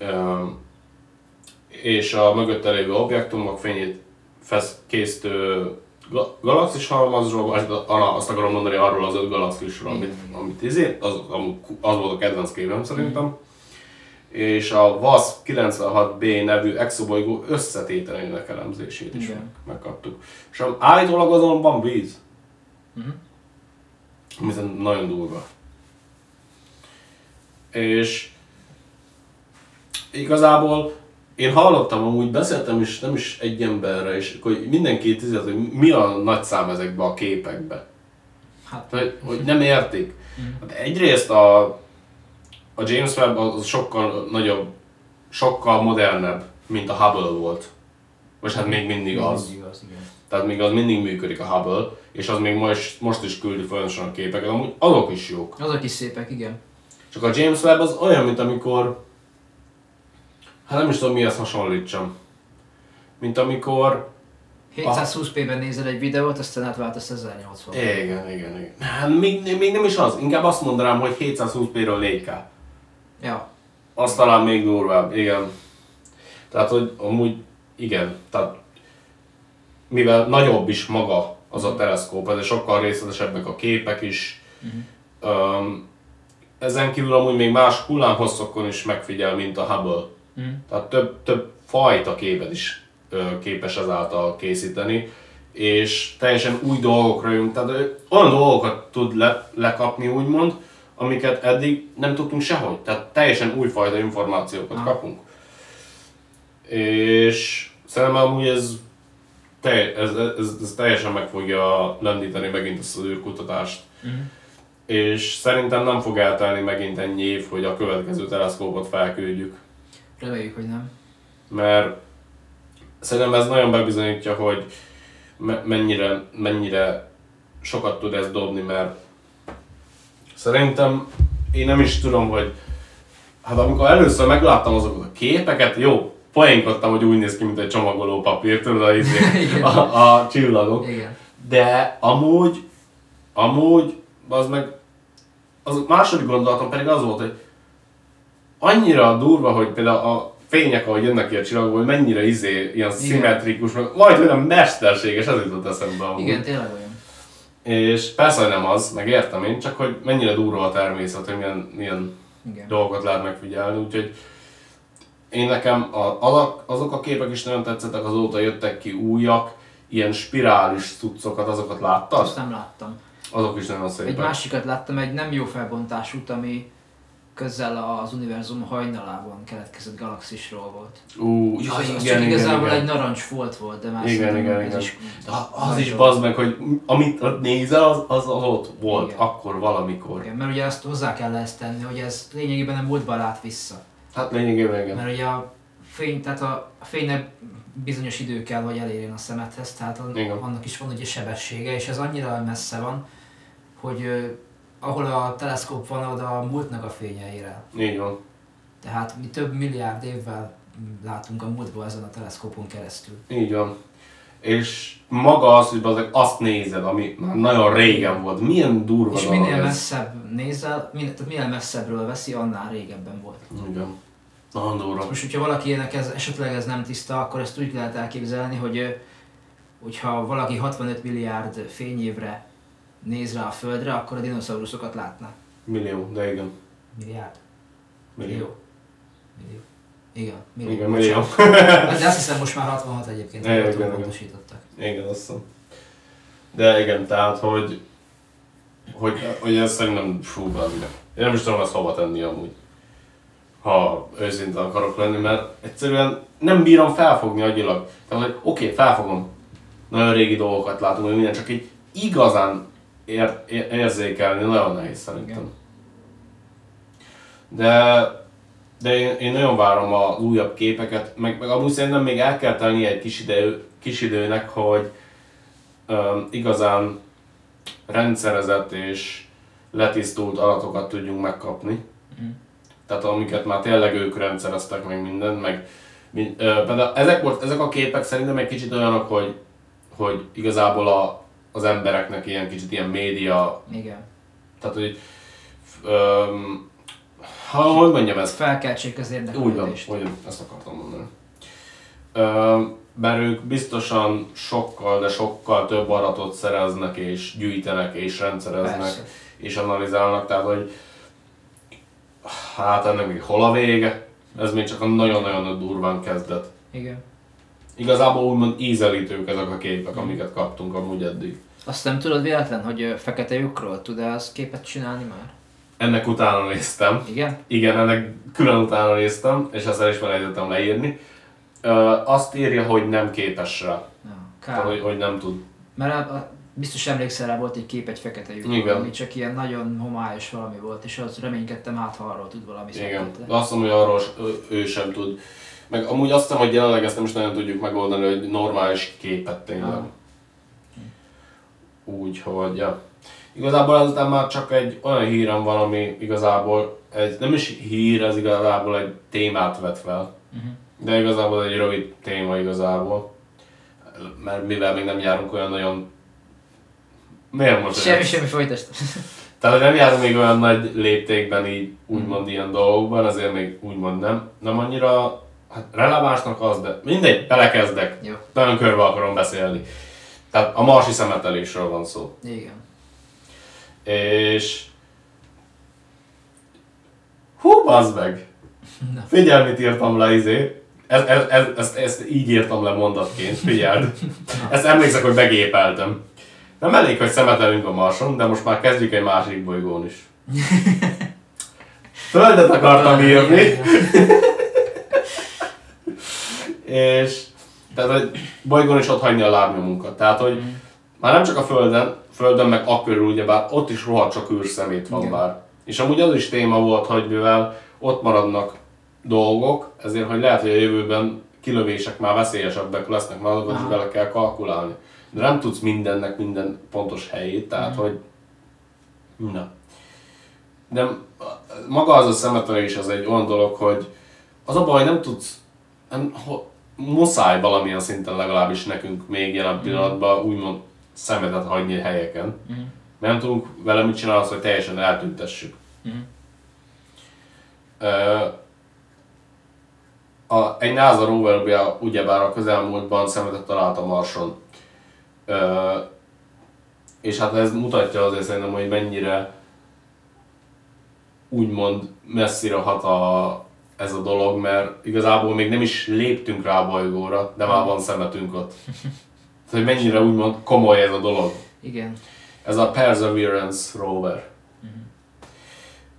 A: Üm, és a mögötte lévő objektumok fényét fesz, készítő galaxis halmazról, azt, akarom mondani arról az öt galaxisról, amit, amit izé, az, az volt a kedvenc képem szerintem. És a WASP 96B nevű exobolygó összetételének elemzését is
B: Igen.
A: meg, megkaptuk. És állítólag azon van víz. Ami szerintem nagyon durva. És igazából én hallottam, amúgy beszéltem is, nem is egy emberre, és hogy mindenki tizet, hogy mi a nagy szám ezekbe a képekbe.
B: Hát,
A: Hogy, hogy nem értik.
B: Mhm.
A: Hát egyrészt a, a James Webb az sokkal nagyobb, sokkal modernebb, mint a Hubble volt. Most hát még mindig az.
B: Mindig az, igen.
A: Tehát még az mindig működik a Hubble, és az még most, most is küldi folyamatosan a képeket, amúgy azok is jók.
B: Azok is szépek, igen.
A: Csak a James Webb az olyan, mint amikor... Hát nem is tudom mihez hasonlítsam. Mint amikor...
B: 720p-ben nézel egy videót, aztán átváltasz 1080
A: Igen, igen, igen. Hát még, még nem is az, inkább azt mondanám, hogy 720p-ről 4K.
B: Ja.
A: Az talán még durvább, igen. Tehát, hogy amúgy igen, tehát mivel nagyobb is maga az a teleszkóp, ezért sokkal részletesebbek a képek is. Um, ezen kívül amúgy még más hullámhosszokon is megfigyel, mint a Hubble.
B: Mhm.
A: Tehát több, több fajta képet is képes ezáltal készíteni, és teljesen új dolgokra jön, tehát olyan dolgokat tud le, lekapni úgymond, amiket eddig nem tudtunk sehogy. Tehát teljesen újfajta információkat
B: Aha.
A: kapunk. És szerintem amúgy ez, te, ez, ez, ez teljesen meg fogja lendíteni megint ezt az űrkutatást.
B: Mhm.
A: És szerintem nem fog eltelni megint ennyi év, hogy a következő teleszkópot felküldjük
B: Reméljük, hogy nem.
A: mert szerintem ez nagyon bebizonyítja, hogy me- mennyire, mennyire sokat tud ez dobni, mert szerintem én nem is tudom, hogy hát amikor először megláttam azokat a képeket, jó, poénkodtam, hogy úgy néz ki, mint egy csomagoló papír, tudod, a, izé, (laughs) a, a csillagok.
B: Igen.
A: De amúgy, amúgy, az meg, az második gondolatom pedig az volt, hogy annyira durva, hogy például a fények, ahogy jönnek ki a csillagból, hogy mennyire izé, ilyen szimmetrikus, meg majd olyan mesterséges, ez jutott eszembe amúgy.
B: Igen, tényleg olyan.
A: És persze, hogy nem az, meg értem én, csak hogy mennyire durva a természet, hogy milyen, milyen
B: Igen.
A: dolgokat lehet megfigyelni, úgyhogy én nekem a, azok, azok a képek is nagyon tetszettek, azóta jöttek ki újak, ilyen spirális cuccokat, azokat láttad?
B: Azt nem láttam.
A: Azok is nagyon szépek.
B: Egy másikat láttam, egy nem jó felbontásút, ami közel az univerzum hajnalában keletkezett galaxisról volt.
A: Ú, ja,
B: az
A: igen,
B: csak
A: igen,
B: igazából
A: igen.
B: egy narancs folt volt, de már
A: Igen,
B: szerintem
A: igen,
B: ez
A: igen.
B: is...
A: A- Az is bazd meg, hogy amit ott nézel, az, az, az ott volt,
B: Igen.
A: akkor valamikor.
B: Igen, mert ugye azt hozzá kell ezt tenni, hogy ez lényegében nem múltba lát vissza.
A: Hát lényegében igen.
B: Mert ugye a fény, tehát a a fénynek bizonyos idő kell, hogy elérjen a szemethez, tehát a,
A: Igen.
B: annak is van ugye sebessége, és ez annyira messze van, hogy ahol a teleszkóp van, oda a múltnak a fénye ér el.
A: Így van.
B: Tehát mi több milliárd évvel látunk a múltba ezen a teleszkópon keresztül.
A: Így van. És maga az, hogy azt nézed, ami már nagyon régen volt. Milyen durva
B: És minél messzebb nézel, minél, tehát minél messzebbről veszi, annál régebben volt.
A: Igen. Nagyon durva.
B: Most, hogyha valakinek ez, esetleg ez nem tiszta, akkor ezt úgy lehet elképzelni, hogy hogyha valaki 65 milliárd fényévre néz rá a Földre, akkor a dinoszauruszokat látná.
A: Millió, de igen.
B: Milliárd?
A: Millió.
B: Millió. Igen, millió.
A: Igen, millió.
B: De azt hiszem most már 66 egyébként,
A: Igen, igen,
B: pontosítottak.
A: Igen, azt hiszem. De igen, tehát, hogy, hogy, hogy ez szerintem fú, meg. Én nem is tudom ezt hova tenni amúgy. Ha őszinte akarok lenni, mert egyszerűen nem bírom felfogni agyilag. Tehát, hogy oké, okay, felfogom. Nagyon régi dolgokat látunk, hogy minden, csak így igazán ér, ér, érzékelni nagyon nehéz szerintem.
B: Igen.
A: De, de én, én nagyon várom az újabb képeket, meg, meg amúgy szerintem még el kell tenni egy kis, idő, kis időnek, hogy um, igazán rendszerezett és letisztult adatokat tudjunk megkapni.
B: Mhm.
A: Tehát amiket már tényleg ők rendszereztek meg mindent, meg mind, ö, például ezek, most, ezek a képek szerintem egy kicsit olyanok, hogy, hogy igazából a, az embereknek ilyen kicsit ilyen média,
B: Igen.
A: tehát hogy öm, ha, hogy mondjam ezt?
B: Felkeltsék az
A: Úgy van,
B: érdeklődést.
A: úgy van, ezt akartam mondani. Öm, mert ők biztosan sokkal, de sokkal több adatot szereznek és gyűjtenek és rendszereznek
B: Persze.
A: és analizálnak, tehát hogy hát ennek még hol a vége? Ez még csak a nagyon-nagyon nagy durván kezdett.
B: Igen.
A: Igazából úgymond ízelítők ezek a képek, amiket kaptunk amúgy eddig.
B: Azt nem tudod véletlen, hogy fekete lyukról tud-e az képet csinálni már?
A: Ennek utána néztem,
B: Igen?
A: Igen, ennek külön utána néztem, és ezt el is felejtettem leírni. Azt írja, hogy nem képes rá.
B: Kár.
A: hogy, hogy nem tud.
B: Mert a, a, biztos emlékszel rá, volt egy kép egy fekete lyukról, ami csak ilyen nagyon homályos valami volt, és az reménykedtem hát, ha arról tud valami
A: Igen.
B: szakít
A: De azt mondom, hogy arról ő sem tud. Meg amúgy azt hiszem, hogy jelenleg ezt nem is nagyon tudjuk megoldani, hogy normális képet tényleg.
B: Ah.
A: Úgyhogy, ja. Igazából ezután már csak egy olyan hírem van, ami igazából, egy, nem is hír, ez igazából egy témát vet fel.
B: Uh-huh.
A: De igazából egy rövid téma igazából. Mert mivel még nem járunk olyan nagyon... Miért most?
B: Semmi, semmi folytasd. (laughs)
A: Tehát hogy nem járunk még olyan nagy léptékben így úgymond ilyen dolgokban, azért még úgymond nem, nem annyira hát relevánsnak az, de mindegy, belekezdek.
B: Jó.
A: Nagyon körbe akarom beszélni. Tehát a marsi szemetelésről van szó.
B: Igen.
A: És... Hú, bazd meg!
B: Na.
A: Figyelj, mit írtam le, izé. Ez, ez, ez, ezt, ezt így írtam le mondatként, figyeld. Ezt emlékszek, hogy begépeltem. Nem elég, hogy szemetelünk a Marson, de most már kezdjük egy másik bolygón is. (laughs) Földet akartam írni, és tehát, hogy bolygón is ott hagyni a lábnyomunkat. Tehát, hogy már nem csak a Földön, Földön meg akkörül ugyebár ott is rohadt sok űrszemét van
B: Igen.
A: bár. És amúgy az is téma volt, hogy mivel ott maradnak dolgok, ezért hogy lehet, hogy a jövőben kilövések már veszélyesebbek lesznek, mert azokat is bele kell kalkulálni. De nem tudsz mindennek minden pontos helyét, tehát hogy... Na. De maga az a szemetelés az egy olyan dolog, hogy az a baj, nem tudsz, nem, ho, muszáj valamilyen szinten legalábbis nekünk még jelen pillanatban úgymond szemetet hagyni helyeken.
B: Mhm.
A: Mert nem tudunk vele mit csinálni, azt, hogy teljesen eltüntessük.
B: Mhm.
A: Ö, a, egy NASA rover ugyebár a közelmúltban szemetet talált a Marson. Ö, és hát ez mutatja azért szerintem, hogy mennyire úgymond messzire hat a, ez a dolog, mert igazából még nem is léptünk rá a bolygóra, de már van szemetünk ott. (laughs) Tehát, hogy mennyire úgymond komoly ez a dolog.
B: Igen.
A: Ez a Perseverance rover.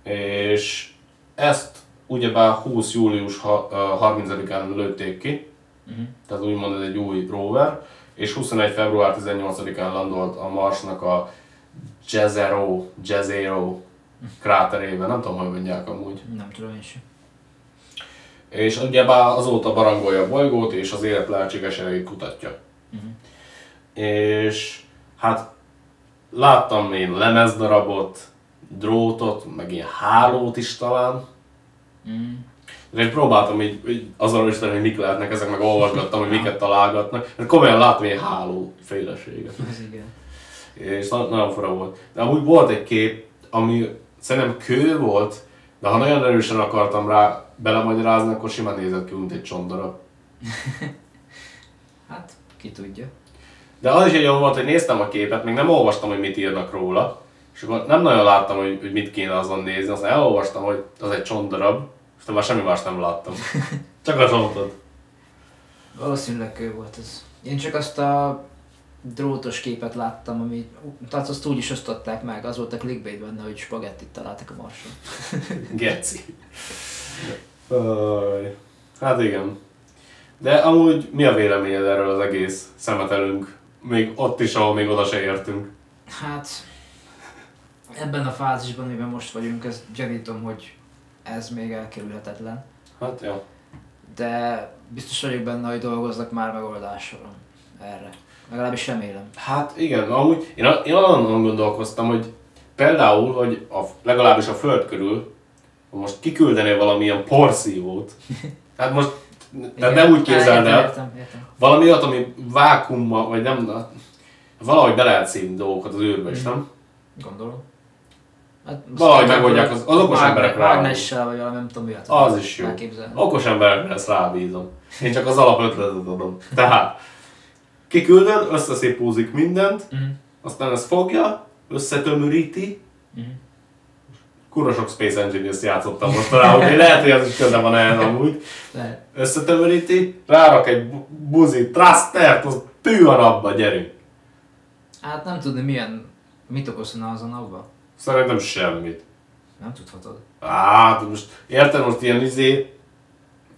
A: És ezt ugyebár 20 július ha- ö, 30-án lőtték ki,
B: Uh-huh.
A: tehát úgymond ez egy új rover, és 21. február 18-án landolt a Marsnak a Jezero, Jezero kráterében, nem tudom, hogy mondják amúgy.
B: Nem tudom én sem.
A: És ugyebár azóta barangolja a bolygót, és az élet lehetséges erejét kutatja.
B: Mhm.
A: És hát láttam én lemezdarabot, drótot, meg ilyen hálót is talán.
B: Mm.
A: De én próbáltam így, így azonosítani, hogy mik lehetnek ezek, meg olvasgattam, hogy miket találgatnak. Hát komolyan láttam ilyen háló féleséget.
B: Ez igen.
A: És na- nagyon fura volt. De amúgy volt egy kép, ami szerintem kő volt, de ha nagyon erősen akartam rá belemagyarázni, akkor simán nézett ki, mint egy csondarab. (laughs)
B: Hát, ki tudja.
A: De az is egy olyan volt, hogy néztem a képet, még nem olvastam, hogy mit írnak róla, és akkor nem nagyon láttam, hogy, hogy mit kéne azon nézni, aztán elolvastam, hogy az egy csontdarab, és aztán már semmi más nem láttam. (laughs) Csak a csontot.
B: Valószínűleg kő volt ez. Én csak azt a drótos képet láttam, ami, tehát azt úgy is osztották meg, az volt a clickbait benne, hogy spagettit találtak a marson.
A: Geci. (laughs) Hát igen. De amúgy mi a véleményed erről az egész szemetelünk? Még ott is, ahol még oda se értünk.
B: Hát, ebben a fázisban, amiben most vagyunk, ezt gyanítom, hogy ez még elkerülhetetlen.
A: Hát jó.
B: De biztos vagyok benne, hogy dolgoznak már megoldáson erre. Legalábbis remélem.
A: Hát igen, amúgy én, én azon gondolkoztam, hogy például, hogy a, legalábbis a Föld körül, most kiküldenél valamilyen porszívót, (laughs) hát most tehát nem úgy képzeld
B: Értem,
A: el,
B: Értem, értem.
A: valami olyat, ami vákummal, vagy nem, na, valahogy be lehet szívni dolgokat az űrbe is, nem?
B: Gondolom. Hát,
A: Valahogy megoldják az- az okos emberek rá.
B: Mágnessel, vagy valami, nem tudom miért.
A: Az is jó.
B: Elképzelni.
A: Okos emberekre ezt rábízom. Én csak az alapötletet adom. Tehát, kiküldöd, összeszépúzik mindent,
B: Mhm.
A: aztán ezt fogja, összetömöríti,
B: Mhm.
A: Kurva sok Space Engineers játszottam mostanában, úgyhogy lehet, hogy az is köze van ehhez amúgy. Összetömöríti, rárak egy bu- buzi trustert, az tű a napba, gyerünk.
B: Hát nem tudni milyen, mit okozna az a napban.
A: Szerintem semmit.
B: Nem tudhatod.
A: De most érted most ilyen izé,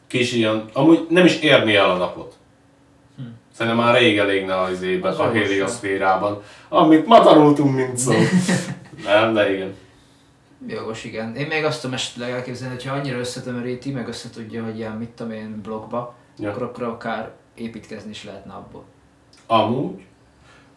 A: kis ilyen, amúgy nem is érni el a napot.
B: Hm.
A: Szerintem már rég elégne az izében,
B: Az
A: a
B: jogos,
A: hélioszférában. Amit ma tanultunk, mint szó. (laughs) nem, de igen.
B: Jogos, igen. Én még azt tudom esetleg elképzelni, hogyha annyira összetömöríti, meg összetudja, hogy ilyen, mit tudom én, blokkba,
A: Ja.
B: akkor, akkor akár építkezni is lehetne abból.
A: Amúgy.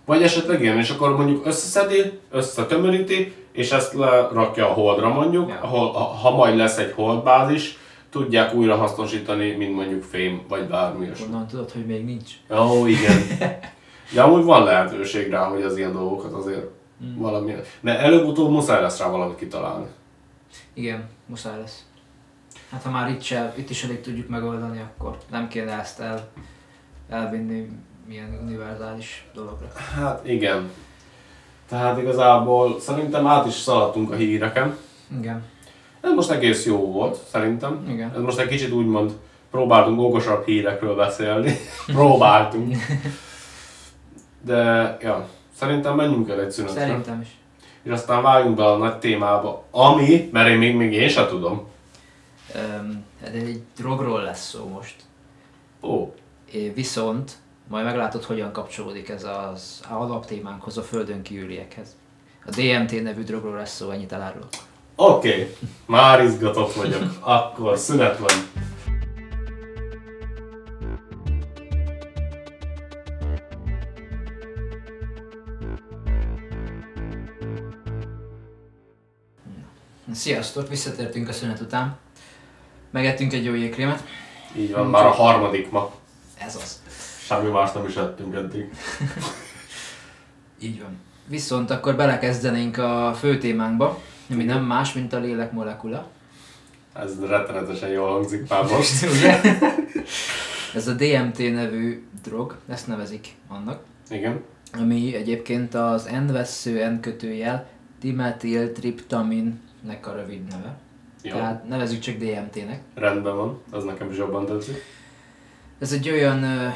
A: Vagy esetleg ilyen, és akkor mondjuk összeszedi, összetömöríti, és ezt lerakja a holdra mondjuk,
B: Ja.
A: ahol, ha, majd lesz egy holdbázis, tudják újra hasznosítani, mint mondjuk fém, vagy bármi ilyesmi.
B: Onnan tudod, hogy még nincs.
A: Ó, igen. (laughs) De amúgy van lehetőség rá, hogy az ilyen dolgokat azért
B: Mm.
A: valami... De előbb-utóbb muszáj lesz rá valamit kitalálni.
B: Igen, muszáj lesz. Hát ha már itt, se, itt is elég tudjuk megoldani, akkor nem kéne ezt el, elvinni milyen univerzális dologra.
A: Hát igen. Tehát igazából szerintem át is szaladtunk a híreken.
B: Igen.
A: Ez most egész jó volt, szerintem.
B: Igen.
A: Ez most egy kicsit úgymond próbáltunk okosabb hírekről beszélni. (laughs) próbáltunk. De, ja, szerintem menjünk el egy szünetre.
B: Szerintem is.
A: És aztán vágjunk be a nagy témába, ami, mert én még, még én sem tudom.
B: Um, de egy drogról lesz szó most.
A: Ó,
B: É, Viszont majd meglátod, hogyan kapcsolódik ez az alaptémánkhoz, a földön kívüliekhez. A DMT nevű drogról lesz szó, ennyit elárulok.
A: oké, okay. már izgatott vagyok. Akkor szünet van.
B: Sziasztok, visszatértünk a szünet után. Megettünk egy jó jégkrémet.
A: Így van, már a harmadik ma.
B: Ez az.
A: Semmi más nem is ettünk eddig. (laughs)
B: Így van. Viszont akkor belekezdenénk a fő témánkba, ami nem más, mint a lélek molekula.
A: Ez rettenetesen jól hangzik már (laughs) most.
B: Ugye? Ez a DMT nevű drog, ezt nevezik annak,
A: Igen.
B: ami egyébként az N-vessző N kötőjel dimetiltriptaminnek a rövid neve.
A: Jó.
B: Tehát nevezzük csak DMT-nek.
A: Rendben van, az nekem is jobban tetszik.
B: Ez egy olyan ö,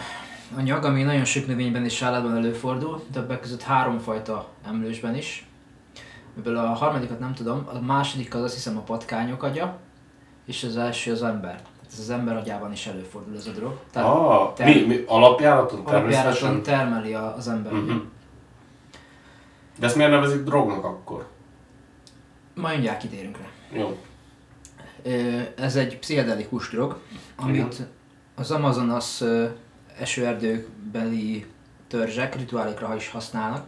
B: anyag, ami nagyon sok növényben és állatban előfordul, többek között háromfajta emlősben is. Ebből a harmadikat nem tudom, a második az azt hiszem a patkányok agya, és az első az ember. Ez az ember agyában is előfordul ez a drog. Tehát
A: Ah,
B: ter-
A: mi, mi, alapjáraton
B: alapjáraton
A: természetesen?
B: termeli az ember. Uh-huh.
A: De ezt miért nevezik drognak akkor?
B: Majd mindjárt kitérünk rá.
A: Jó.
B: Ez egy pszichedelikus drog, amit az Amazonas esőerdőkbeli törzsek rituálékra is használnak.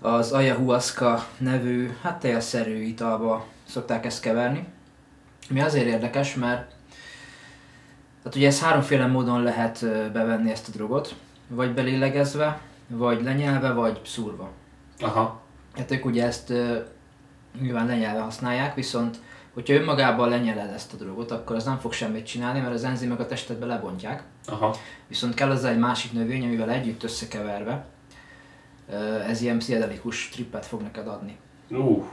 B: Az ayahuasca nevű, hát télszerű italba szokták ezt keverni. Mi azért érdekes, mert hát ugye ez háromféle módon lehet bevenni ezt a drogot. Vagy belélegezve, vagy lenyelve, vagy szúrva.
A: Aha.
B: Hát ők ugye ezt nyilván lenyelve használják, viszont hogyha önmagában lenyeled ezt a drogot, akkor az nem fog semmit csinálni, mert az enzimek a testedbe lebontják.
A: Aha.
B: Viszont kell az egy másik növény, amivel együtt összekeverve, ez ilyen pszichedelikus trippet fog neked adni.
A: Uh.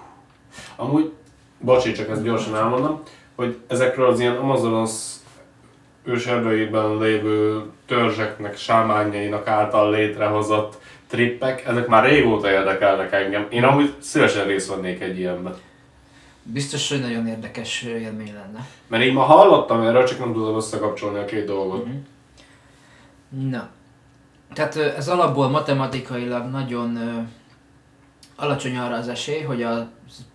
A: Amúgy, bocsi, csak ezt gyorsan elmondom, hogy ezekről az ilyen Amazonas őserdőjében lévő törzseknek, sámányainak által létrehozott trippek, ezek már régóta érdekelnek engem. Én amúgy szívesen részt vennék egy ilyenben.
B: Biztos, hogy nagyon érdekes élmény lenne.
A: Mert így ma hallottam erről, csak nem tudom összekapcsolni a két dolgot.
B: Na. Tehát ez alapból matematikailag nagyon ö, alacsony arra az esély, hogy a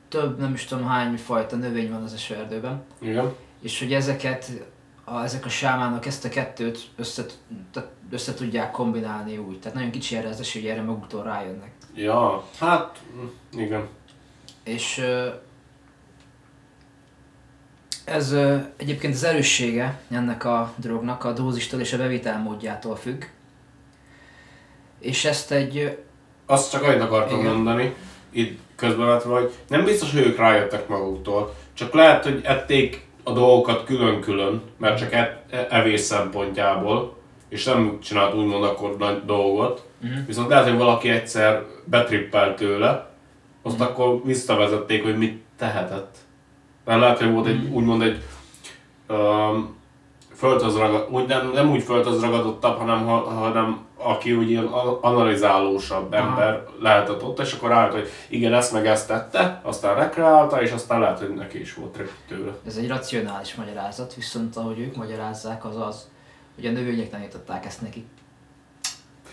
B: több, nem is tudom hány fajta növény van az esőerdőben,
A: Igen.
B: és hogy ezeket, a, ezek a sámánok ezt a kettőt össze, tehát össze tudják kombinálni úgy. Tehát nagyon kicsi erre az esély, hogy erre maguktól rájönnek.
A: Ja, hát mm, igen.
B: És ez egyébként az erőssége ennek a drognak a dózistól és a bevitelmódjától függ. És ezt egy
A: Azt csak annyit akartam
B: Igen.
A: mondani, itt közbevetve, hogy nem biztos, hogy ők rájöttek maguktól, csak lehet, hogy ették a dolgokat külön-külön, mert csak e- e- evés szempontjából, és nem csinált úgymond akkor nagy dolgot,
B: Mhm.
A: viszont lehet, hogy valaki egyszer betrippelt tőle, azt
B: Mhm.
A: akkor visszavezették, hogy mit tehetett. Mert lehet, hogy volt egy, úgymond egy um, földhöz ragad, úgy nem, nem úgy földhöz ragadottabb, hanem, ha- hanem aki úgy ilyen analizálósabb
B: Aha.
A: ember lehetett ott, és akkor állt, hogy igen, ezt meg ezt tette, aztán rekreálta, és aztán lehet, hogy neki is volt tőle.
B: Ez egy racionális magyarázat, viszont ahogy ők magyarázzák, az az, hogy a növények tanították ezt neki.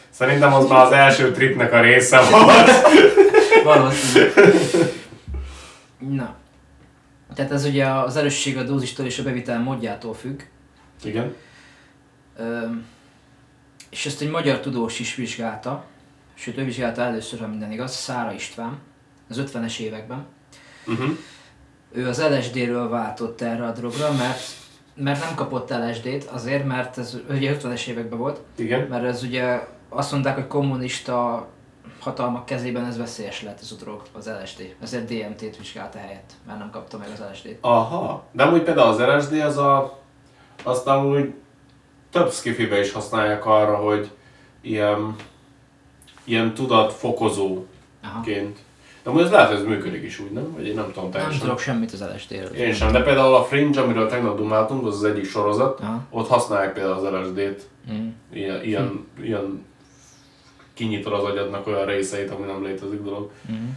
A: Szerintem az már az első tripnek a része (laughs) volt.
B: Valószínű. Na. Tehát ez ugye az erősség a dózistól és a bevitel módjától függ.
A: Igen.
B: Öm, és ezt egy magyar tudós is vizsgálta, sőt ő vizsgálta először, ha minden igaz, Szára István, az 50-es években.
A: Uh-huh.
B: Ő az LSD-ről váltott erre a drogra, mert, mert nem kapott LSD-t, azért, mert ez ugye 50-es években volt,
A: Igen.
B: mert ez ugye azt mondták, hogy kommunista hatalmak kezében ez veszélyes lett ez a drog, az LSD. Ezért DMT-t vizsgálta helyett, mert nem kapta meg az LSD-t.
A: Aha. De amúgy például az LSD az a... Azt amúgy több skifibe is használják arra, hogy ilyen, ilyen tudatfokozóként.
B: Aha.
A: Amúgy ez lehet, hogy ez működik is úgy, nem? Vagy én nem tudom
B: Nem
A: teljesen.
B: tudok semmit az LSD-ről.
A: Én sem, de például a Fringe, amiről tegnap dumáltunk, az az egyik sorozat,
B: Aha.
A: ott használják például az LSD-t.
B: Mm.
A: Ilyen, ilyen, ilyen kinyitod az agyadnak olyan részeit, ami nem létezik dolog.
B: Mm.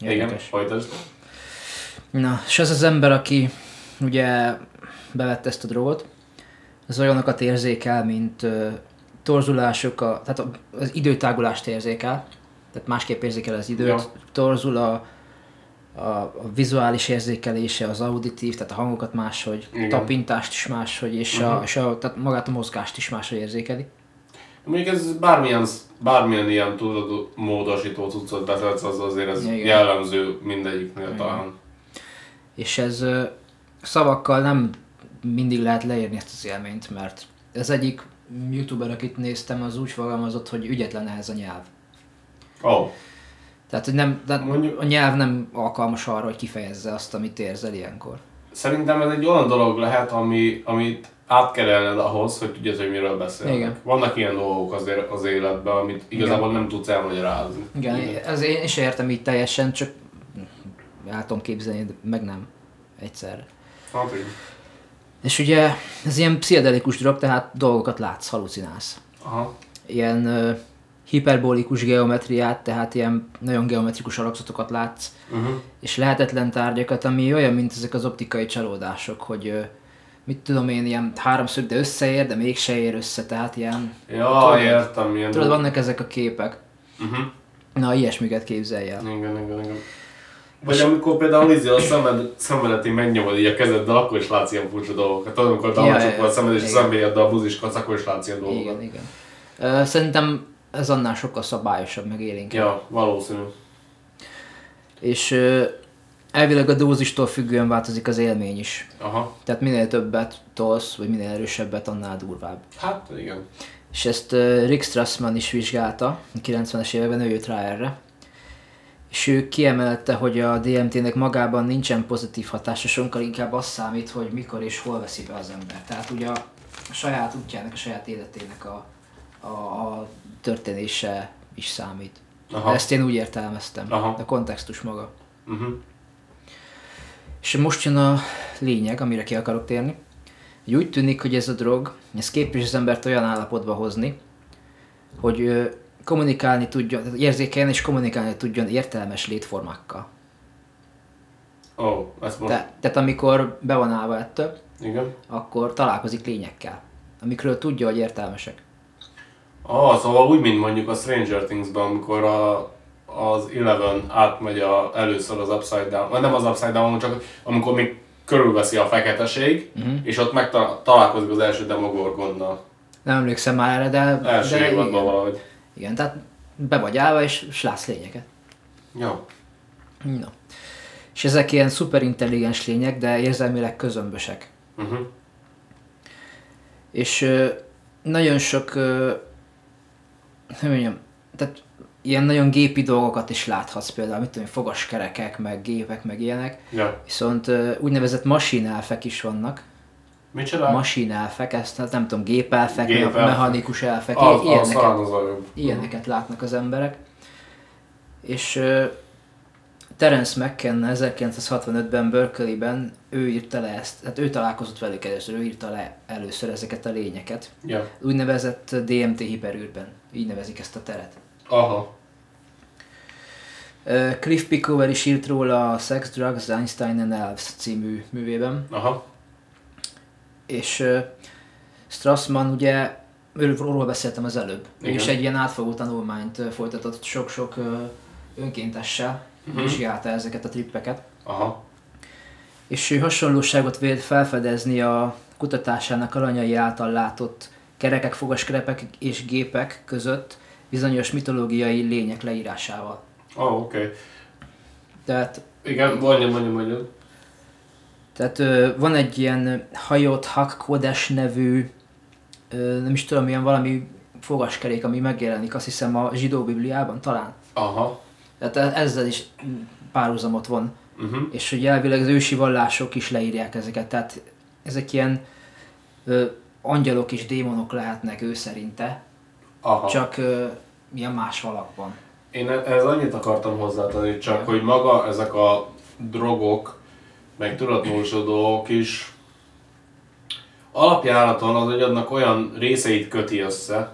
A: Igen,
B: Érdekes.
A: folytasd.
B: Na, és az az ember, aki ugye bevette ezt a drogot, az olyanokat érzékel, mint uh, torzulások, a, tehát az időtágulást érzékel, tehát másképp érzékel az időt,
A: Ja.
B: torzul a, a, a vizuális érzékelése, az auditív, tehát a hangokat máshogy,
A: Igen.
B: tapintást is máshogy, és, a,
A: Mhm.
B: és a, tehát magát a mozgást is máshogy érzékeli.
A: Mondjuk ez bármilyen, bármilyen ilyen tudatmódosító cuccot bevetsz, az azért ez
B: Igen.
A: jellemző mindegyiknél
B: Igen.
A: talán.
B: És ez szavakkal nem mindig lehet leírni ezt az élményt, mert az egyik youtuber, akit néztem, az úgy fogalmazott, hogy ügyetlen ehhez a nyelv.
A: Oh,
B: Tehát, hogy nem, tehát
A: Mondjuk-
B: a nyelv nem alkalmas arra, hogy kifejezze azt, amit érzel ilyenkor.
A: szerintem ez egy olyan dolog lehet, ami, amit át kell élned ahhoz, hogy tudjad, hogy miről beszélnek.
B: Igen.
A: Vannak ilyen dolgok azért az életben, amit igazából nem tudsz elmagyarázni.
B: Igen, ez én is értem így teljesen, csak el tudom képzelni, de meg nem. egyszerre.
A: Hát igen.
B: És ugye ez ilyen pszichedelikus drog, tehát dolgokat látsz, halucinálsz.
A: Aha.
B: Ilyen hiperbolikus geometriát, tehát ilyen nagyon geometrikus alakzatokat látsz,
A: Uh-huh.
B: és lehetetlen tárgyakat, ami olyan, mint ezek az optikai csalódások, hogy mit tudom én, ilyen háromszög, de összeér, de mégse ér össze, tehát ilyen,
A: Ja,
B: Tudod-
A: értem, milyen...
B: tudod, vannak ezek a képek.
A: Uh-huh.
B: Na, ilyesmiket képzelj el.
A: Igen, igen, igen. Vagy amikor például izé a szemed, szemedet így megnyomod így a kezeddel, akkor is látsz ilyen furcsa dolgokat. Tudod, amikor
B: Ja,
A: a szemed és a
B: igen.
A: személyeddel a buziskodsz, akkor is látsz ilyen dolgokat.
B: Igen, igen. Szerintem ez annál sokkal szabályosabb, meg élénk.
A: Ja, valószínű.
B: És elvileg a dózistól függően változik az élmény is.
A: Aha.
B: Tehát minél többet tolsz, vagy minél erősebbet, annál durvább.
A: Hát igen.
B: És ezt Rick Strassman is vizsgálta, a 90-es években ő jött rá erre. És ő kiemelte, hogy a DMT-nek magában nincsen pozitív hatása, sokkal inkább az számít, hogy mikor és hol veszi be az ember. Tehát ugye a saját útjának, a saját életének a, a, a történése is számít.
A: Aha.
B: Ezt én úgy értelmeztem,
A: Aha.
B: a kontextus maga.
A: Uh-huh.
B: És most jön a lényeg, amire ki akarok térni. Hogy úgy tűnik, hogy ez a drog, ez képes az embert olyan állapotba hozni, hogy kommunikálni tudjon, érzékelni és kommunikálni tudjon értelmes létformákkal.
A: Ó, oh, ezt most...
B: Te, tehát amikor be van állva ettől,
A: Igen.
B: akkor találkozik lényekkel, amikről tudja, hogy értelmesek.
A: Ah, szóval úgy, mint mondjuk a Stranger Things-ben, amikor a, az Eleven átmegy a, először az Upside Down, vagy nem az Upside Down, csak amikor még körülveszi a feketeség, uh-huh. és ott megtalálkozik az első Demogorgonnal.
B: Nem emlékszem már erre, de,
A: Első
B: de
A: évadban
B: igen,
A: valahogy.
B: igen, tehát be vagy állva és, látsz lényeket.
A: Jó.
B: No. És ezek ilyen szuperintelligens lények, de érzelmileg közömbösek.
A: Uh-huh.
B: És nagyon sok, hogy mondjam, tehát ilyen nagyon gépi dolgokat is láthatsz, például, mit tudom, fogaskerekek, meg gépek, meg ilyenek.
A: Ja.
B: Viszont úgynevezett masínelfek is vannak.
A: Micsoda?
B: Masínelfek, ezt hát nem tudom, gépelfek,
A: Gépelfek.
B: me- mechanikus elfek,
A: az,
B: ilyeneket,
A: az
B: ilyeneket látnak az emberek. És Terence McKenna 1965-ben Berkeley-ben ő írta le ezt, hát ő találkozott velük először, ő írta le először ezeket a lényeket.
A: Ja.
B: Úgynevezett DMT hiperűrben, így nevezik ezt a teret.
A: Aha.
B: Cliff Pickover is írt róla a Sex, Drugs, Einstein and Elves című művében,
A: Aha.
B: és Strassman ugye, róla beszéltem az előbb,
A: Igen.
B: is egy ilyen átfogó tanulmányt folytatott sok-sok önkéntessel,
A: Mhm.
B: vizsgálta ezeket a trippeket,
A: Aha.
B: és ő hasonlóságot vélt felfedezni a kutatásának alanyai által látott kerekek, fogaskerepek és gépek között bizonyos mitológiai lények leírásával.
A: Oh, oké. Okay.
B: Tehát,
A: Igen, mondja, mondja, mondja.
B: tehát ö, van egy ilyen Hayot Hak Kodesh nevű, ö, nem is tudom, ilyen valami fogaskerék, ami megjelenik, azt hiszem a zsidó bibliában talán.
A: Aha.
B: Tehát ezzel is párhuzamot von.
A: Uh-huh.
B: És hogy elvileg az ősi vallások is leírják ezeket, tehát ezek ilyen ö, angyalok és démonok lehetnek ő szerinte,
A: Aha.
B: csak ö, ilyen más alakban.
A: Én e- ez annyit akartam hozzátenni, csak hogy maga ezek a drogok, meg tudatmódosító dolgok is alapjáraton az agyadnak olyan részeit köti össze,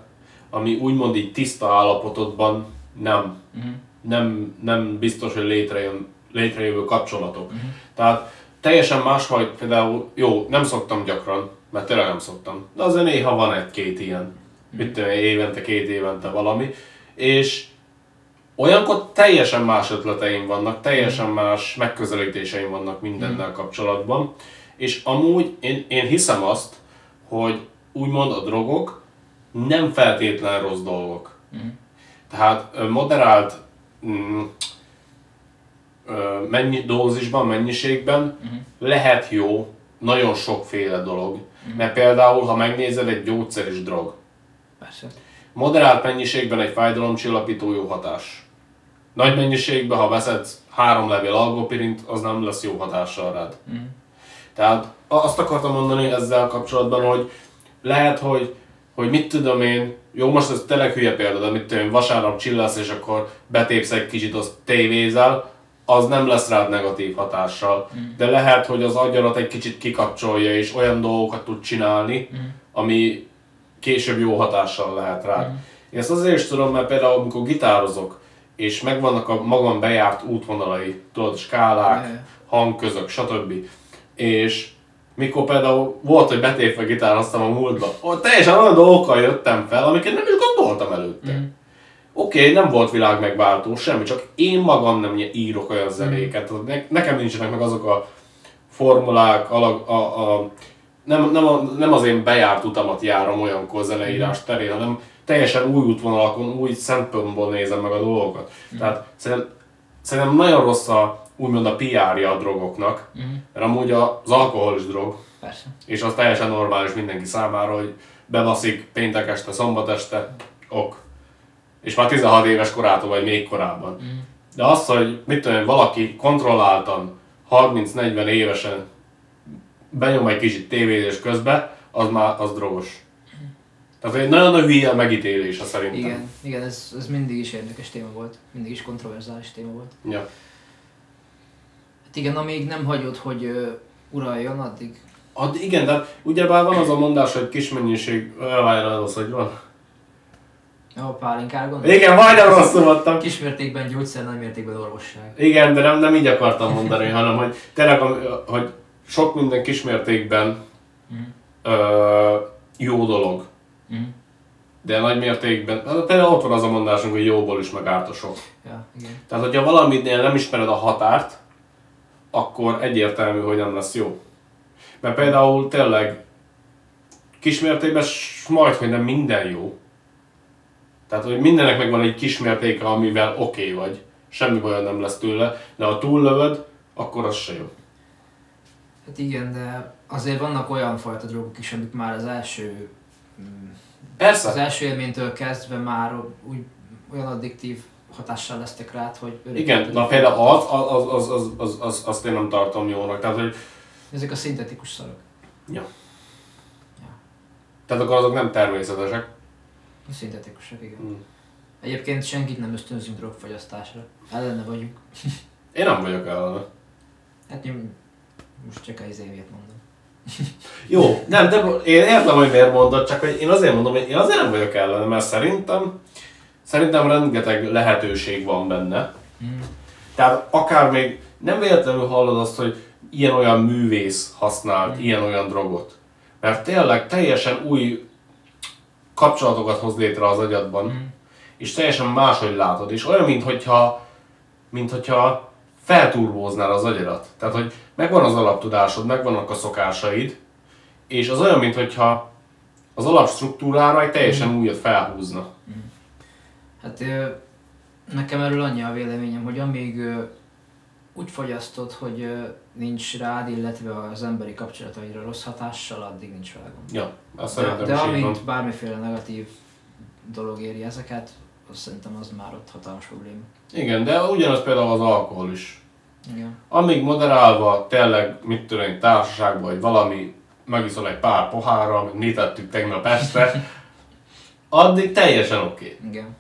A: ami úgymond így tiszta állapotodban nem,
B: Uh-huh.
A: Nem, nem biztos, hogy létrejön, létrejövő kapcsolatok. Tehát teljesen más, hogy például, jó, nem szoktam gyakran, mert tényleg nem szoktam, de azért néha van egy-két ilyen, mit tudom, évente, két évente valami, és olyankor teljesen más ötleteim vannak, teljesen más megközelítéseim vannak mindennel kapcsolatban, és amúgy én, én hiszem azt, hogy úgymond a drogok nem feltétlen rossz dolgok. Tehát moderált mm, mennyi, dózisban, mennyiségben lehet jó nagyon sokféle dolog. Mert például, ha megnézed, egy gyógyszer is drog.
B: Persze.
A: Moderált mennyiségben egy fájdalomcsillapító jó hatás. Nagy mennyiségben, ha veszed három levél algopirint, az nem lesz jó hatással rád. Tehát a- azt akartam mondani ezzel kapcsolatban, hogy lehet, hogy, hogy mit tudom én, jó, most ez tényleg hülye példa, de mit tudom én, vasárnap csillasz, és akkor betépsz egy kicsit, azt tévézel, az nem lesz rád negatív hatással. De lehet, hogy az agyarat egy kicsit kikapcsolja, és olyan dolgokat tud csinálni, ami később jó hatással lehet rád. Én ezt azért is tudom, mert például amikor gitározok, és megvannak a magam bejárt útvonalai, tudod, skálák,
B: Jaj.
A: hangközök, stb. És mikor például volt, hogy betépve gitároztam a múltba, ott teljesen olyan dolgokkal jöttem fel, amiket nem is gondoltam előtte.
B: Mm.
A: Oké, okay, nem volt világ megváltó, semmi, csak én magam nem írok olyan zenéket. Tehát Ne, nekem nincsenek meg azok a formulák, a, a, a, nem, nem, a, nem az én bejárt utamat járom olyankor zeneírás terén, hanem teljesen új útvonalakon, új szempontból nézem meg a dolgokat. Tehát szerintem, szerintem nagyon rossz a, úgymond a PR-ja a drogoknak, mert amúgy az alkohol is drog,
B: Persze.
A: és az teljesen normális mindenki számára, hogy bebaszik péntek este, szombat este, ok. És már 16 éves korától, vagy még korábban. De az, hogy mit tudom, valaki kontrolláltan, 30-40 évesen benyom egy kicsit tévézés közbe, az már az drogos. Tehát egy nagyon nagy hülye megítélése szerintem.
B: Igen, igen ez, ez mindig is érdekes téma volt. Mindig is kontroverzális téma volt.
A: Ja.
B: Hát igen, amíg nem hagyod, hogy ö, uraljon, addig
A: Ad, igen, de ugyebár van az a mondás, hogy kis mennyiség, várjál, az, hogy van.
B: a pálinkára gondolsz?
A: Igen, majdnem rosszul mondtam.
B: Kismértékben gyógyszer, nagy mértékben orvosság.
A: Igen, de nem, nem így akartam mondani, hanem hogy tényleg, hogy sok minden kismértékben ö, jó dolog.
B: Mhm.
A: De nagy mértékben, hát például ott van az a mondásunk, hogy jóból is meg sok.
B: Ja, igen.
A: Tehát, hogyha valaminél nem ismered a határt, akkor egyértelmű, hogy nem lesz jó. Mert például tényleg kismértékben majd, hogy nem minden jó. Tehát, hogy mindennek megvan egy kismértéke, amivel oké okay vagy. Semmi bajod nem lesz tőle, de ha túllövöd, akkor az se jó.
B: Hát igen, de azért vannak olyan fajta drogok is, amik már az első mm,
A: Persze.
B: az első élménytől kezdve már úgy olyan addiktív hatással lesztek rád, hogy örökké
A: Igen, na például az, az, az, az, az, az, azt én nem tartom jónak. Tehát, hogy,
B: Ezek a szintetikus szarok.
A: ja. Tehát akkor azok nem természetesek.
B: A szintetikusak, igen.
A: Mm.
B: Egyébként senkit nem ösztönzünk drogfogyasztásra. Ellene vagyunk.
A: Én nem vagyok ellene.
B: Hát én most csak az évét mondom. (laughs)
A: Jó, nem, de én értem, hogy miért mondod, csak hogy én azért mondom, hogy én azért nem vagyok ellene, mert szerintem, szerintem rengeteg lehetőség van benne.
B: Mm.
A: Tehát akár még nem véletlenül hallod azt, hogy ilyen-olyan művész használt ilyen-olyan drogot. Mert tényleg teljesen új kapcsolatokat hoz létre az agyadban,
B: Mm.
A: és teljesen máshogy látod, és olyan, mintha mint hogyha felturbóznál az agyadat. Tehát, hogy megvan az alaptudásod, megvannak a szokásaid, és az olyan, mintha az alapstruktúrára egy teljesen újat felhúzna.
B: Hát nekem erről annyi a véleményem, hogy amíg úgy fogyasztod, hogy nincs rád, illetve az emberi kapcsolataidra rossz hatással, addig nincs gond.
A: Ja, azt
B: De, de amint bármiféle negatív dolog éri ezeket, az szerintem az már ott hatalmas probléma.
A: Igen, de ugyanaz például az alkohol is.
B: Igen.
A: Amíg moderálva, tényleg, mit tudom én, társaságban, vagy valami, megiszol egy pár pohárral, amit mi tettük tegnap este, (laughs) addig teljesen oké. Okay.
B: Igen.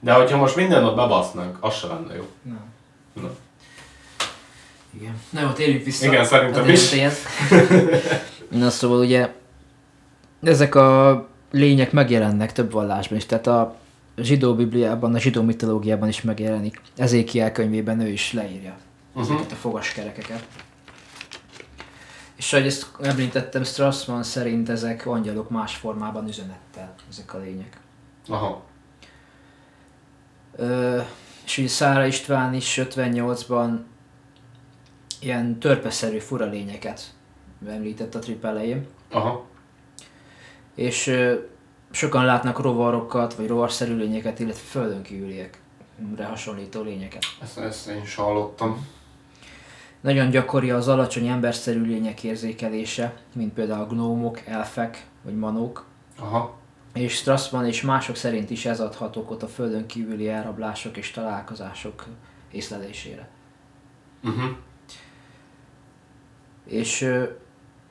A: De hogyha most minden nap bebasznánk, az se lenne jó.
B: Na.
A: Na.
B: Igen. Na jó, térjünk vissza.
A: Igen, szerintem
B: a
A: is. (laughs)
B: Na szóval ugye ezek a lények megjelennek több vallásban is, tehát a zsidó bibliában, a zsidó mitológiában is megjelenik. Ezékiel könyvében ő is leírja
A: Uh-huh.
B: ezeket a fogaskerekeket. És ahogy ezt említettem, Strassman szerint ezek angyalok más formában üzenettel, ezek a lények.
A: Aha.
B: És ugye Szára István is 58-ban ilyen törpeszerű fura lényeket említett a trip elején.
A: Aha.
B: És ö, sokan látnak rovarokat, vagy rovarszerű lényeket, illetve földön kívüliekre hasonlító lényeket.
A: Ezt, ezt én is hallottam.
B: Nagyon gyakori az alacsony emberszerű lények érzékelése, mint például a gnómok, elfek vagy manók.
A: Aha.
B: És Strassman és mások szerint is ez adhat okot a földön kívüli elrablások és találkozások észlelésére.
A: Uh-huh.
B: És ö,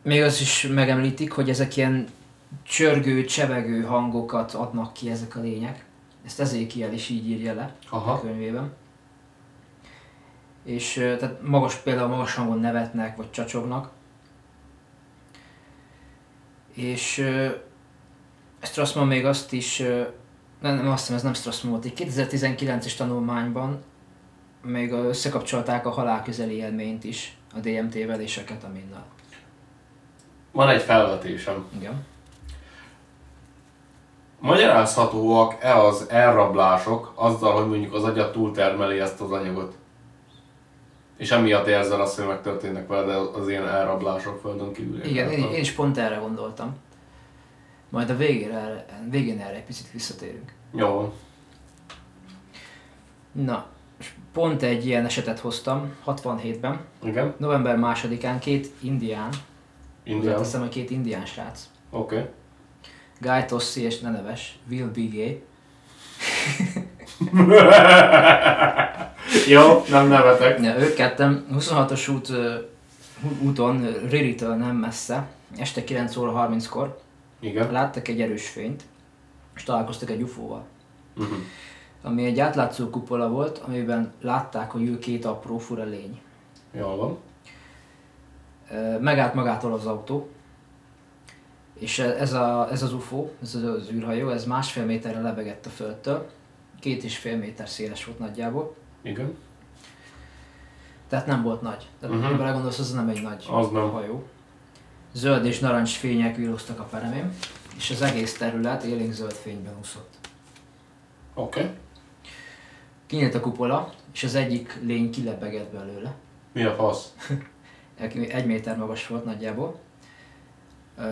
B: még az is megemlítik, hogy ezek ilyen csörgő, csevegő hangokat adnak ki ezek a lények. Ezt Ezékiel is így írja le a
A: Aha.
B: könyvében. És ö, tehát magas, például magas hangon nevetnek, vagy csacsognak. És ö, Strassman még azt is, nem, nem azt hiszem, ez nem Strassman volt, egy 2019-es tanulmányban még összekapcsolták a halál közeli élményt is a DMT-vel és a ketaminnal.
A: Van egy felvetésem.
B: Igen.
A: Magyarázhatóak-e az elrablások azzal, hogy mondjuk az agyat túltermeli ezt az anyagot? És emiatt érzel azt, hogy megtörténnek veled az ilyen elrablások földön kívül.
B: Igen, én, én is pont erre gondoltam. Majd a végére, végén erre egy picit visszatérünk.
A: Jó.
B: Na, és pont egy ilyen esetet hoztam, 67-ben,
A: Igen.
B: november másodikán két indián,
A: Indián.
B: teszem, hogy két indián srác,
A: Oké. Okay.
B: Guy Tossi és ne neves, Will Bigay, (laughs)
A: Jó, nem nevetek.
B: Ja, ők ketten 26-os út, úton, Riri-től nem messze, este 9 óra 30-kor
A: Igen.
B: láttak egy erős fényt, és találkoztak egy UFO-val.
A: Uh-huh.
B: Ami egy átlátszó kupola volt, amiben látták, hogy ül két apró fura lény.
A: Jól van.
B: Megállt magától az autó, és ez, a, ez az UFO, ez az, az űrhajó, ez másfél méterre lebegett a földtől, két és fél méter széles volt nagyjából,
A: Igen.
B: tehát nem volt nagy. Tehát
A: Mhm.
B: uh-huh. belegondolsz, az nem egy nagy
A: Az nem.
B: hajó. Zöld és narancs fények villogtak a peremén, és az egész terület élénk zöld fényben úszott.
A: Oké. Okay.
B: Kinyílt a kupola, és az egyik lény kilebegett belőle.
A: Mi a fasz? (laughs)
B: Egy méter magas volt nagyjából.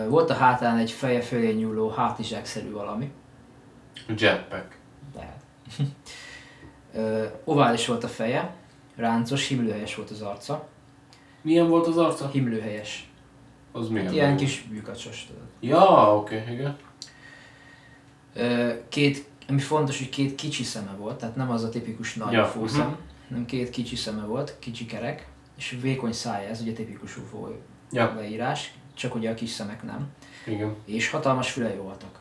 B: Volt a hátán egy feje fölé nyúló hátizsákszerű valami.
A: Jetpack.
B: Ö, Ovális volt a feje, ráncos, himlőhelyes volt az arca.
A: Milyen volt az arca?
B: Himlőhelyes.
A: Az milyen?
B: Hát ilyen kis bűkacsos, tudod.
A: Ja, oké, okay, igen.
B: Két, ami fontos, hogy két kicsi szeme volt, tehát nem az a tipikus nagy
A: Ja,
B: fószem,
A: mhm.
B: hanem két kicsi szeme volt, kicsi kerek, és vékony szája, ez ugye tipikus UFO
A: Ja,
B: leírás, csak ugye a kis szemek nem.
A: igen.
B: És hatalmas fülei voltak.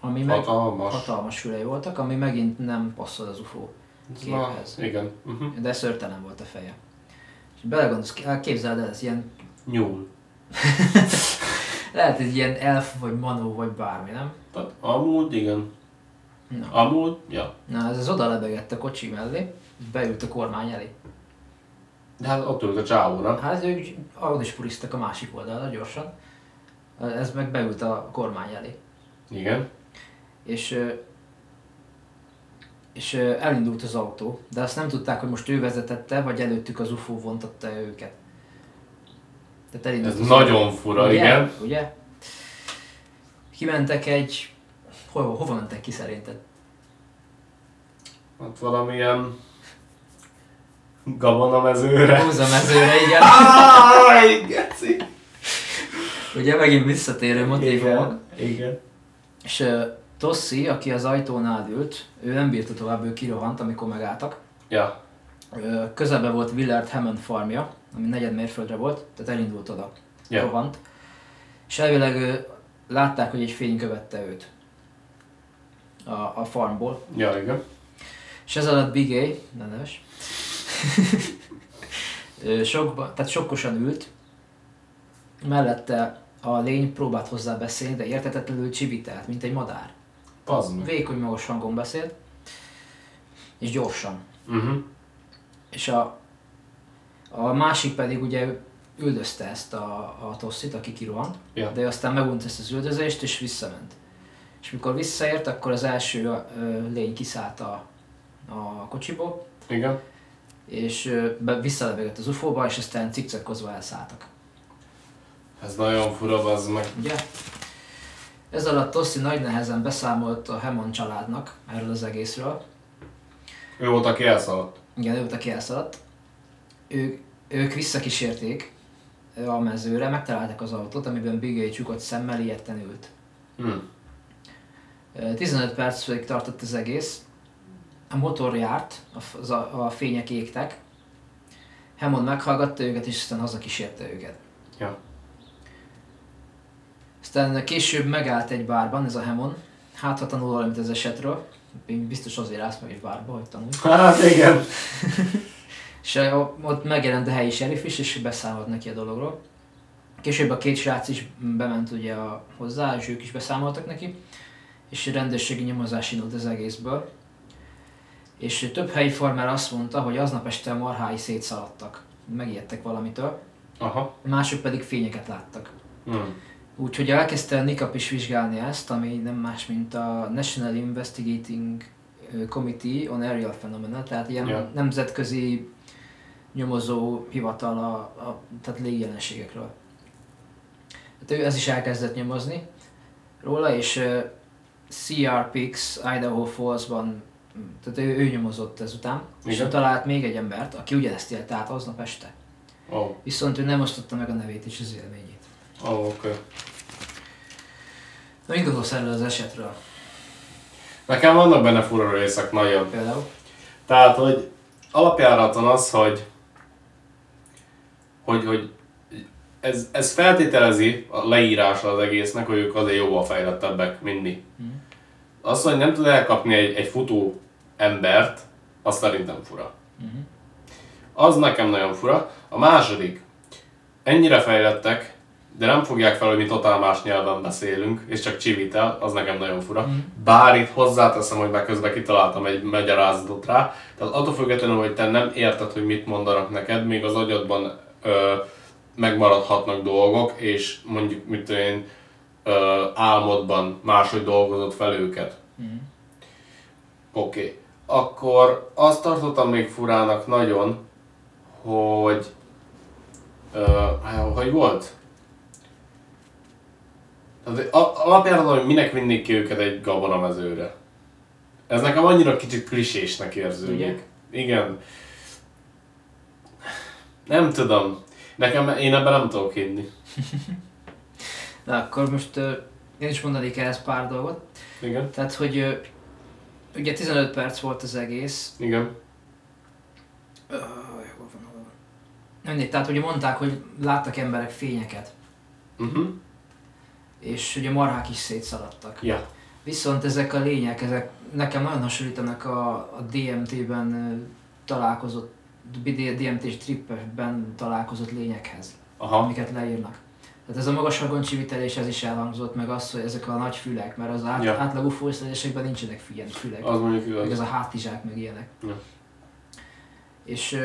B: Ami meg
A: Hatalmas.
B: hatalmas fülei voltak, ami megint nem passzol az UFO képhez.
A: Igen. Uh-huh.
B: De szörtelen volt a feje. És belegondolsz, képzeld el, ez ilyen,
A: Nyúl.
B: lehet egy ilyen elf, vagy manó, vagy bármi, nem?
A: Tehát amúgy igen.
B: Na,
A: Amúgy, ja.
B: Na ez az oda lebegett a kocsi mellé, beült a kormány elé.
A: De hát ott ült a csávó, nem?
B: Hát ők ahol is puriztak a másik oldalra gyorsan. Ez meg beült a kormány elé.
A: Igen.
B: És, és elindult az autó, de azt nem tudták, hogy most ő vezetette, vagy előttük az UFO vontatta őket. Tehát elindult
A: Ez
B: az
A: nagyon fura,
B: ugye?
A: igen.
B: Ugye? Kimentek egy... Hova, hova mentek ki szerinted?
A: Hát valamilyen gabonamezőre.
B: Húzamezőre, igen. (laughs)
A: Áj, geci!
B: Ugye megint visszatérő motívumok.
A: Igen. Igen.
B: És uh, Tossi, aki az ajtónál ült, ő nem bírta tovább, ő kirohant, amikor megálltak.
A: Ja.
B: Közelben volt Willard Hammond farmja, ami negyed mérföldre volt, tehát elindult oda.
A: Ja.
B: Rohant. És elvileg látták, hogy egy fény követte őt a, a farmból.
A: Ja, igen.
B: És ez alatt Bigay, ne neves, (laughs) sokba, tehát sokkosan ült, mellette a lény próbált hozzá beszélni, de értetetlenül csivitelt, mint egy madár.
A: Meg.
B: Vékony, magas hangon beszélt, és gyorsan.
A: Uh-huh.
B: És a, a másik pedig ugye üldözte ezt a, a tosszit, aki kirohant,
A: Ja.
B: de ő aztán megunta ezt az üldözést és visszament. És mikor visszaért, akkor az első ö, lény kiszállt a, a kocsiból,
A: Igen.
B: és ö, be, visszalebegett az ufóba, és aztán cikcakkozva elszálltak.
A: Ez nagyon fura, az meg.
B: Ugye? Ez alatt Tossi nagy nehezen beszámolt a Hemon családnak erről az egészről,
A: Ő volt, aki elszaladt.
B: Igen, ő volt, aki elszaladt. Ők, ők visszakísérték a mezőre, megtalálták az autót, amiben Bigay csukott szemmel ilyetten ült.
A: Hm.
B: Ö, 15 percig tartott az egész. A motor járt, a, a, a fények égtek. Hammond meghallgatta őket, és aztán hazakísérte őket.
A: Ja.
B: Aztán később megállt egy bárban, ez a Hammond. Hát, ha tanul valamit az esetről. Biztos azért állsz meg egy bárba, hogy tanulj.
A: Hát igen. (laughs)
B: És ott megjelent a helyi sheriff is, és beszámolt neki a dologról. Később a két srác is bement ugye a, hozzá, és ők is beszámoltak neki, és rendőrségi nyomozás indult az egészből. És több helyi farmer azt mondta, hogy aznap este a marhái szétszaladtak, megijedtek valamitől,
A: Aha.
B: mások pedig fényeket láttak.
A: Hmm.
B: Úgyhogy elkezdte a NICAP is vizsgálni ezt, ami nem más, mint a National Investigating Committee on Aerial Phenomena, tehát ilyen
A: Ja.
B: nemzetközi nyomozó hivatal a, a tehát légjelenségekről. Tehát ő ez is elkezdett nyomozni róla, és uh, CRPX Idaho Falls-ban, tehát ő, ő nyomozott ezután, és
A: Igen.
B: ő talált még egy embert, aki ugyanezt élte át aznap este.
A: Ó,
B: Viszont ő nem osztotta meg a nevét és az élményét.
A: ó, oké. Okay.
B: Na, mit gondolsz erről az esetről
A: Nekem vannak benne fura részek nagyon.
B: például?
A: Tehát, hogy alapjáraton az, hogy, hogy, hogy ez, ez feltételezi a leírása az egésznek, hogy ők azért jóval fejlettebbek, mint mi.
B: Mhm.
A: Az, hogy nem tud elkapni egy, egy futó embert, az szerintem fura.
B: Mhm.
A: Az nekem nagyon fura. A második, ennyire fejlettek, de nem fogják fel, hogy mi totál más nyelven beszélünk, és csak csivitel, az nekem nagyon fura.
B: Mhm.
A: Bár itt hozzáteszem, hogy meg közben kitaláltam egy magyarázatot rá, tehát attól függetlenül, hogy te nem érted, hogy mit mondanak neked, még az agyadban megmaradhatnak dolgok, és mondjuk, tudom én, álmodban máshogy dolgozott fel őket.
B: Mhm.
A: Oké. Okay. Akkor azt tartottam még furának nagyon, hogy... Ö, hogy volt? Alapjáraton, hogy minek vinnék ki őket egy gabonamezőre. Ez nekem annyira kicsit klisésnek érződik.
B: Ugye?
A: Igen. Nem tudom. Nekem, én ebben nem tudok hinni. (laughs)
B: Na akkor most ö, én is mondanék ehhez pár dolgot.
A: Igen.
B: Tehát, hogy ö, ugye 15 perc volt az egész.
A: Igen.
B: Ö, hol van, hol? Mindegy, tehát ugye mondták, hogy láttak emberek fényeket,
A: Uh-huh.
B: és ugye marhák is szétszaladtak.
A: Ja.
B: Viszont ezek a lények, ezek nekem nagyon hasonlítanak a, a DMT-ben ö, találkozott, DMT-s trippben találkozott lényekhez.
A: Aha.
B: amiket leírnak. Tehát ez a magas hangoncsivitelés, ez is elhangzott, meg az, hogy ezek a nagy fülek, mert az át,
A: Ja.
B: átlagú fújszeresekben nincsenek ilyen fülek.
A: Az mondjuk
B: Meg ez
A: igaz.
B: a hátizsák, meg ilyenek.
A: Ja.
B: És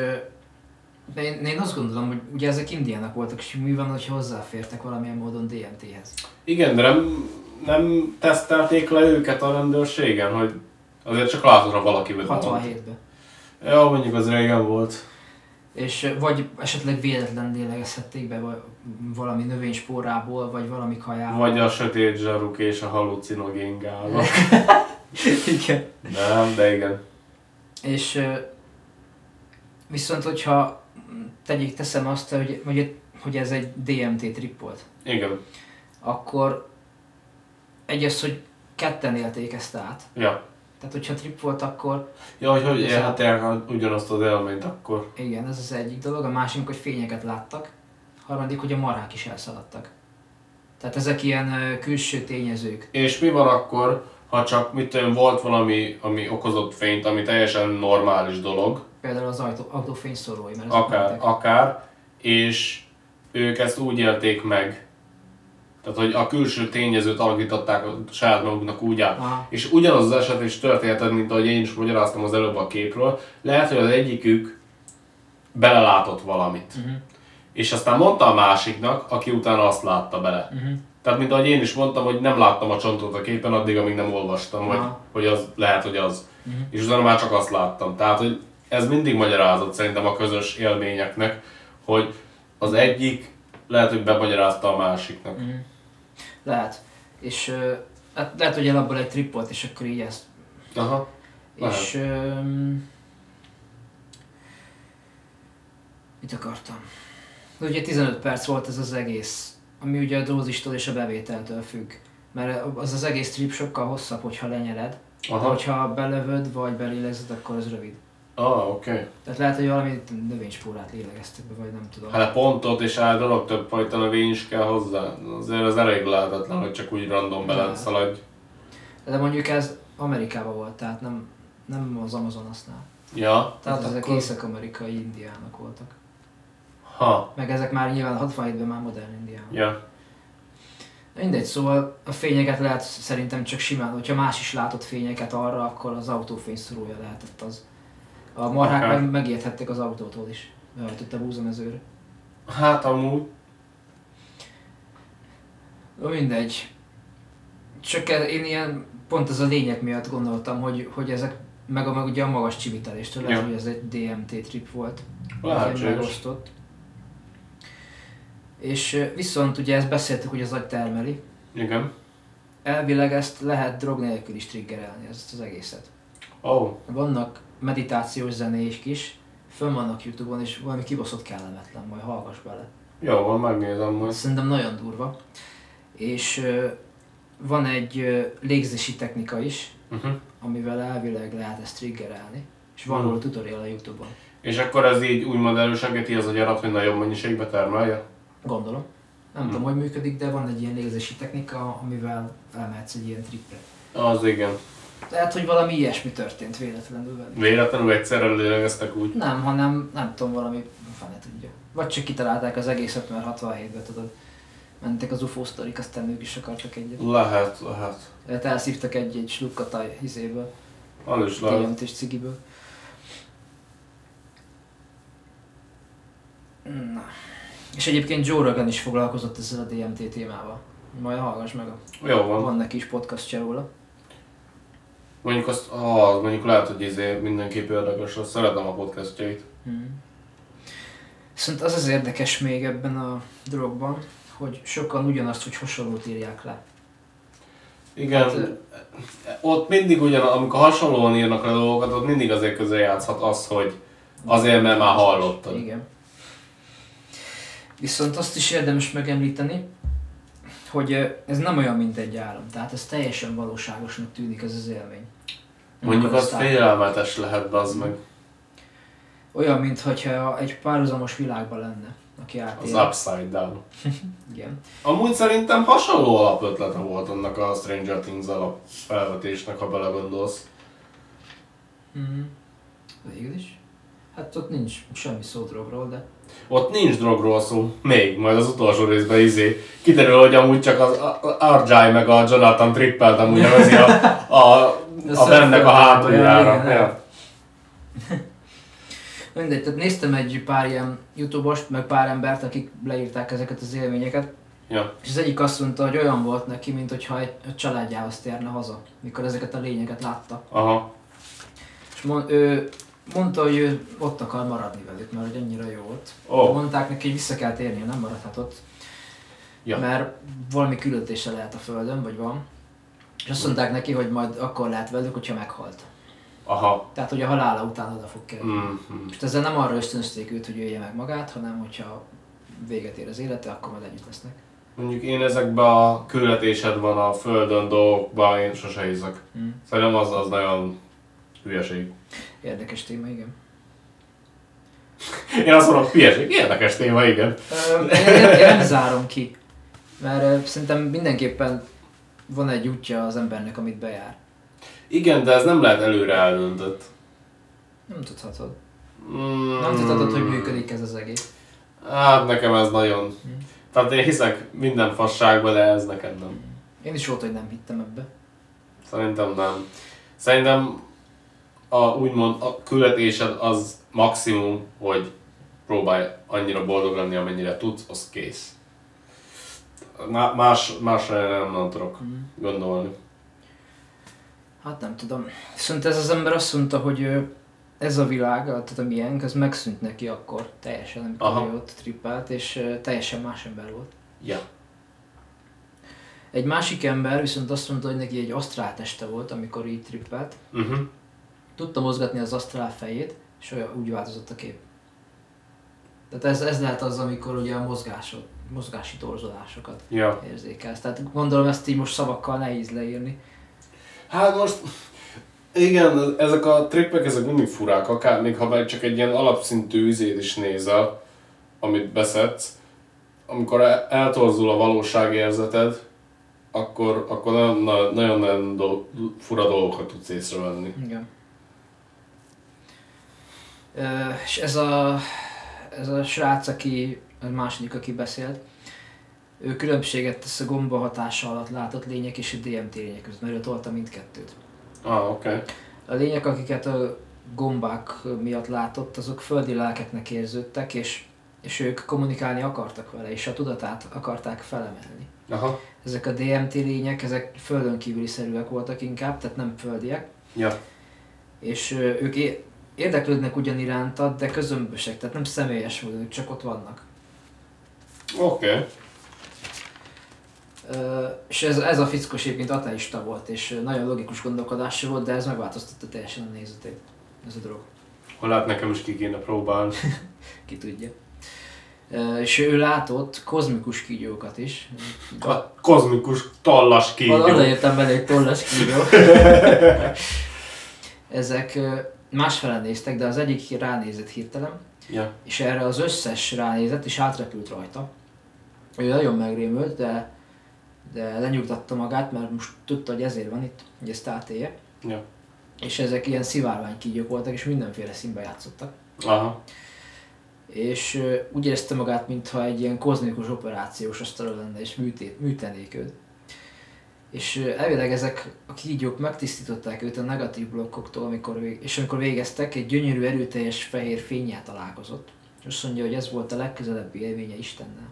B: de én, én azt gondolom, hogy ugye ezek indiának voltak, és mi van, hogy hozzáfértek valamilyen módon DMT-hez.
A: Igen, de nem, nem tesztelték le őket a rendőrségen, hogy azért csak látod, ha valaki vele van.
B: 67-ben.
A: Ja, mondjuk az régen volt.
B: És vagy esetleg véletlen lélegezhették be valami növényspórából, vagy valami kajából.
A: Vagy a sötét zsaruk és a halucinogén gázok. (laughs)
B: Igen.
A: Nem, de igen.
B: És viszont, hogyha tegyék, teszem azt, hogy, hogy, hogy ez egy DMT trip volt,
A: Igen.
B: akkor egy az, hogy ketten élték ezt át.
A: Ja.
B: Tehát, hogyha trip volt, akkor
A: Ja, hogy hogy
B: Ez
A: élhetják ugyanazt az élményt akkor.
B: igen, ez az egyik dolog. A másik, hogy fényeket láttak. A harmadik, hogy a marhák is elszaladtak. Tehát ezek ilyen külső tényezők.
A: És mi van akkor, ha csak mit tudom, volt valami, ami okozott fényt, ami teljesen normális dolog,
B: Például az autó, autó fényszórói, mert
A: akár, akár, és ők ezt úgy élték meg, tehát hogy a külső tényezőt alakították a saját maguknak úgy át.
B: Aha.
A: És ugyanaz az eset is történhetett, mint ahogy én is magyaráztam az előbb a képről. Lehet, hogy az egyikük belelátott valamit.
B: Uh-huh.
A: És aztán mondta a másiknak, aki utána azt látta bele.
B: Uh-huh.
A: Tehát, mint ahogy én is mondtam, hogy nem láttam a csontot a képen addig, amíg nem olvastam, hogy,
B: Aha.
A: hogy az lehet, hogy az.
B: Mhm.
A: És utána már csak azt láttam. Tehát, hogy ez mindig magyarázat szerintem a közös élményeknek, hogy az egyik lehet, hogy bemagyarázta a másiknak.
B: Mhm. Lehet. És ö, hát lehet, hogy alapból egy trip volt, és akkor így ezt.
A: Aha. Lehet.
B: És... öm, mit akartam? De ugye 15 perc volt ez az egész, ami ugye a dózistól és a bevételtől függ. Mert az az egész trip sokkal hosszabb, hogyha lenyered. De
A: Aha.
B: hogyha belövöd, vagy belélegzed, akkor az rövid.
A: Ah, oké. Okay.
B: Tehát lehet, hogy valami növényspórát lélegeztek be, vagy nem tudom.
A: Hát pontot és áldalok több fajta növény is kell hozzá. Azért az elég lehetetlen, hogy csak úgy random bele szaladj.
B: De mondjuk ez Amerikában volt, tehát nem, nem az Amazon használ.
A: Ja.
B: Tehát
A: hát
B: ezek
A: akkor-
B: észak-amerikai indiánok voltak.
A: Ha.
B: Meg ezek már nyilván 67-ben már modern indiánok.
A: Ja.
B: Mindegy, szóval a fényeket lehet szerintem csak simán, hogyha más is látott fényeket arra, akkor az autófényszórója lehetett az. A marhák
A: Akár.
B: meg megijedhettek az autótól is. Beajtott a búzamezőre.
A: Hát amúgy.
B: Ó, mindegy. Csak én ilyen, pont ez a lényeg miatt gondoltam, hogy, hogy ezek, meg, a, meg ugye a magas csiviteléstől,
A: Ja.
B: hogy ez egy DMT trip volt.
A: Lehetséges.
B: És viszont ugye ezt beszéltük, hogy az agy termeli.
A: Igen.
B: Elvileg ezt lehet drog nélkül is triggerelni, ezt az egészet.
A: Oh.
B: Vannak meditációs zenék is, fönn vannak Youtube-on, és valami kibaszott kellemetlen, majd hallgass bele.
A: Jó van, megnézem majd.
B: Szerintem nagyon durva. És van egy légzési technika is,
A: Uh-huh.
B: amivel elvileg lehet ezt triggerelni. És van róla tutorial a Youtube-on.
A: És akkor ez így úgymond elősegíti az agyarat, hogy nagyobb mennyiségbe termelje?
B: Gondolom. Nem
A: Hmm.
B: tudom, hogy működik, de van egy ilyen légzési technika, amivel elmehetsz egy ilyen tripre.
A: Az igen.
B: Lehet, hogy valami ilyesmi történt véletlenül velük.
A: Véletlenül egyszerre lélegeztek úgy.
B: Nem, hanem nem tudom, valami fene tudja. Vagy csak kitalálták az egészet, mert 67-ben tudod. Mentek az UFO sztorik, aztán ők is akartak egyet.
A: Lehet, lehet.
B: Tehát elszívtak egy-egy slukkataj izéből,
A: Az is lehet.
B: És cigiből. Na. És egyébként Joe Rogan is foglalkozott ezzel a DMT témával. Majd hallgass meg, a...
A: Jó van.
B: van neki is podcastja róla.
A: Mondjuk azt, ah, mondjuk lehet, hogy izé mindenképp érdekes lesz. Szeretem a podcastjait.
B: Hmm. Viszont az az érdekes még ebben a drogban, hogy sokan ugyanazt, hogy hasonlót írják le.
A: Igen,
B: Hát,
A: ott mindig ugyan, amikor hasonlóan írnak a dolgokat, ott mindig azért közre játszhat az, hogy azért, mert már hallottad.
B: Igen. Viszont azt is érdemes megemlíteni, hogy ez nem olyan, mint egy álom. Tehát ez teljesen valóságosnak tűnik ez az élmény.
A: Mondjuk az félelmetes lehet, az meg.
B: Olyan, mintha egy párhuzamos világban lenne, aki
A: Az. Upside Down. (laughs)
B: Igen.
A: Amúgy szerintem hasonló alapötlete volt annak a Stranger Things alap felvetésnek, ha belegondolsz.
B: Mm. Végül is. Hát ott nincs semmi szó drogról, de
A: Ott nincs drogról szó, még, majd az utolsó részben izé. Kiderül, hogy amúgy csak az a- RJ meg a Jonathan Trippelt amúgy nevezi a, a, (laughs) a bennek a hátuljára. Ja. (laughs)
B: Mindegy, tehát néztem egy pár ilyen Youtube-ost, meg pár embert, akik leírták ezeket az élményeket,
A: Ja.
B: és az egyik azt mondta, hogy olyan volt neki, mint hogyha egy a családjához térne haza, mikor ezeket a lényeket látta.
A: Aha.
B: És mond, ő mondta, hogy ő ott akar maradni velük, mert hogy annyira jó.
A: Ó.
B: De mondták neki, hogy vissza kell térnie, nem maradhatott.
A: Ja.
B: Mert valami küldetése lehet a Földön, vagy van. És azt mondták neki, hogy majd akkor lehet velük, hogyha meghalt.
A: Aha.
B: Tehát, hogy a halála után oda fog kerülni.
A: Mm-hmm.
B: Most ezzel nem arra ösztönözték őt, hogy ölje meg magát, hanem hogyha véget ér az élete, akkor majd együtt lesznek.
A: Mondjuk én ezekben a küldetésed van a földön dolgokban, én sose hiszek.
B: Mm.
A: Szerintem az, az nagyon hülyeség.
B: Érdekes téma, igen. (laughs)
A: Én azt mondom, hülyeség, érdekes téma, igen.
B: Én, én, én nem zárom ki, mert szerintem mindenképpen van egy útja az embernek, amit bejár.
A: Igen, de ez nem lehet előre eldöntött.
B: Nem tudhatod.
A: Mm.
B: Nem tudhatod, hogy működik ez az egész.
A: Hát nekem ez nagyon...
B: Mm.
A: Tehát én hiszek minden fasságba, de ez nekem nem.
B: Én is volt, hogy nem hittem ebbe.
A: Szerintem nem. Szerintem a, úgymond a küldetésed az maximum, hogy próbálj annyira boldog lenni, amennyire tudsz, az kész. Má- Más, másra nem, nem tudok
B: Mm.
A: gondolni.
B: Hát nem tudom. Viszont ez az ember azt mondta, hogy ez a világ, tehát a miénk, ez megszűnt neki akkor teljesen, amikor
A: Aha.
B: ott trippált, és teljesen más ember volt.
A: Ja.
B: Egy másik ember viszont azt mondta, hogy neki egy asztrál teste volt, amikor így trippelt.
A: Uh-huh.
B: Tudta mozgatni az asztrál fejét, és olyan úgy változott a kép. Tehát ez, ez lehet az, amikor ugye a mozgások, mozgási torzulásokat
A: Ja.
B: érzékelsz. Tehát gondolom ezt így most szavakkal nehéz leírni.
A: Hát most, igen, ezek a trippek, ezek mindig furák, akár még ha már csak egy ilyen alapszintű üzét is nézel, amit beszedsz, amikor el- eltorzul a valóságérzeted, akkor, akkor nagyon, nagyon, nagyon do- fura dolgokat tudsz észrevenni.
B: Igen. És ez a, ez a srác, aki, a második, aki beszélt, ő különbséget tesz a gomba hatása alatt látott lények és a DMT lények között, mert ő tolta mindkettőt.
A: Ah, oké. Okay.
B: A lények, akiket a gombák miatt látott, azok földi lelkeknek érződtek, és, és ők kommunikálni akartak vele, és a tudatát akarták felemelni.
A: Aha.
B: Ezek a DMT lények, ezek földön kívüli szerűek voltak inkább, tehát nem földiek,
A: Ja.
B: és ők é- érdeklődnek ugyan irántad, de közömbösek, tehát nem személyes ők csak ott vannak.
A: Oké. Okay.
B: Ö, és ez, ez a fickos egyébként ateista volt, és nagyon logikus gondolkodású volt, de ez megváltoztatta teljesen a nézetét, ez a dolog.
A: Hol hát nekem is ki kéne próbálni. (laughs)
B: ki tudja. Ö, És ő látott kozmikus kígyókat is.
A: A kozmikus tallas kígyó.
B: Oda jöttem bele egy tollas kígyó. (laughs) Ezek másfele néztek, de az egyik ránézett hirtelen,
A: Ja.
B: és erre az összes ránézett, és átrepült rajta. Ő nagyon megrémült, de, de lenyugtatta magát, mert most tudta, hogy ezért van itt, hogy ezt átélje.
A: Ja.
B: És ezek ilyen szivárvány kígyók voltak, és mindenféle színbe játszottak.
A: Aha.
B: és úgy érezte magát, mintha egy ilyen kozmikus operációs asztalon lenne, és műtét, műtenék őt. És elvileg ezek a kígyók megtisztították őt a negatív blokkoktól, amikor, és amikor végeztek, egy gyönyörű, erőteljes fehér fényjel találkozott. És azt mondja, hogy ez volt a legközelebbi élménye Istennel.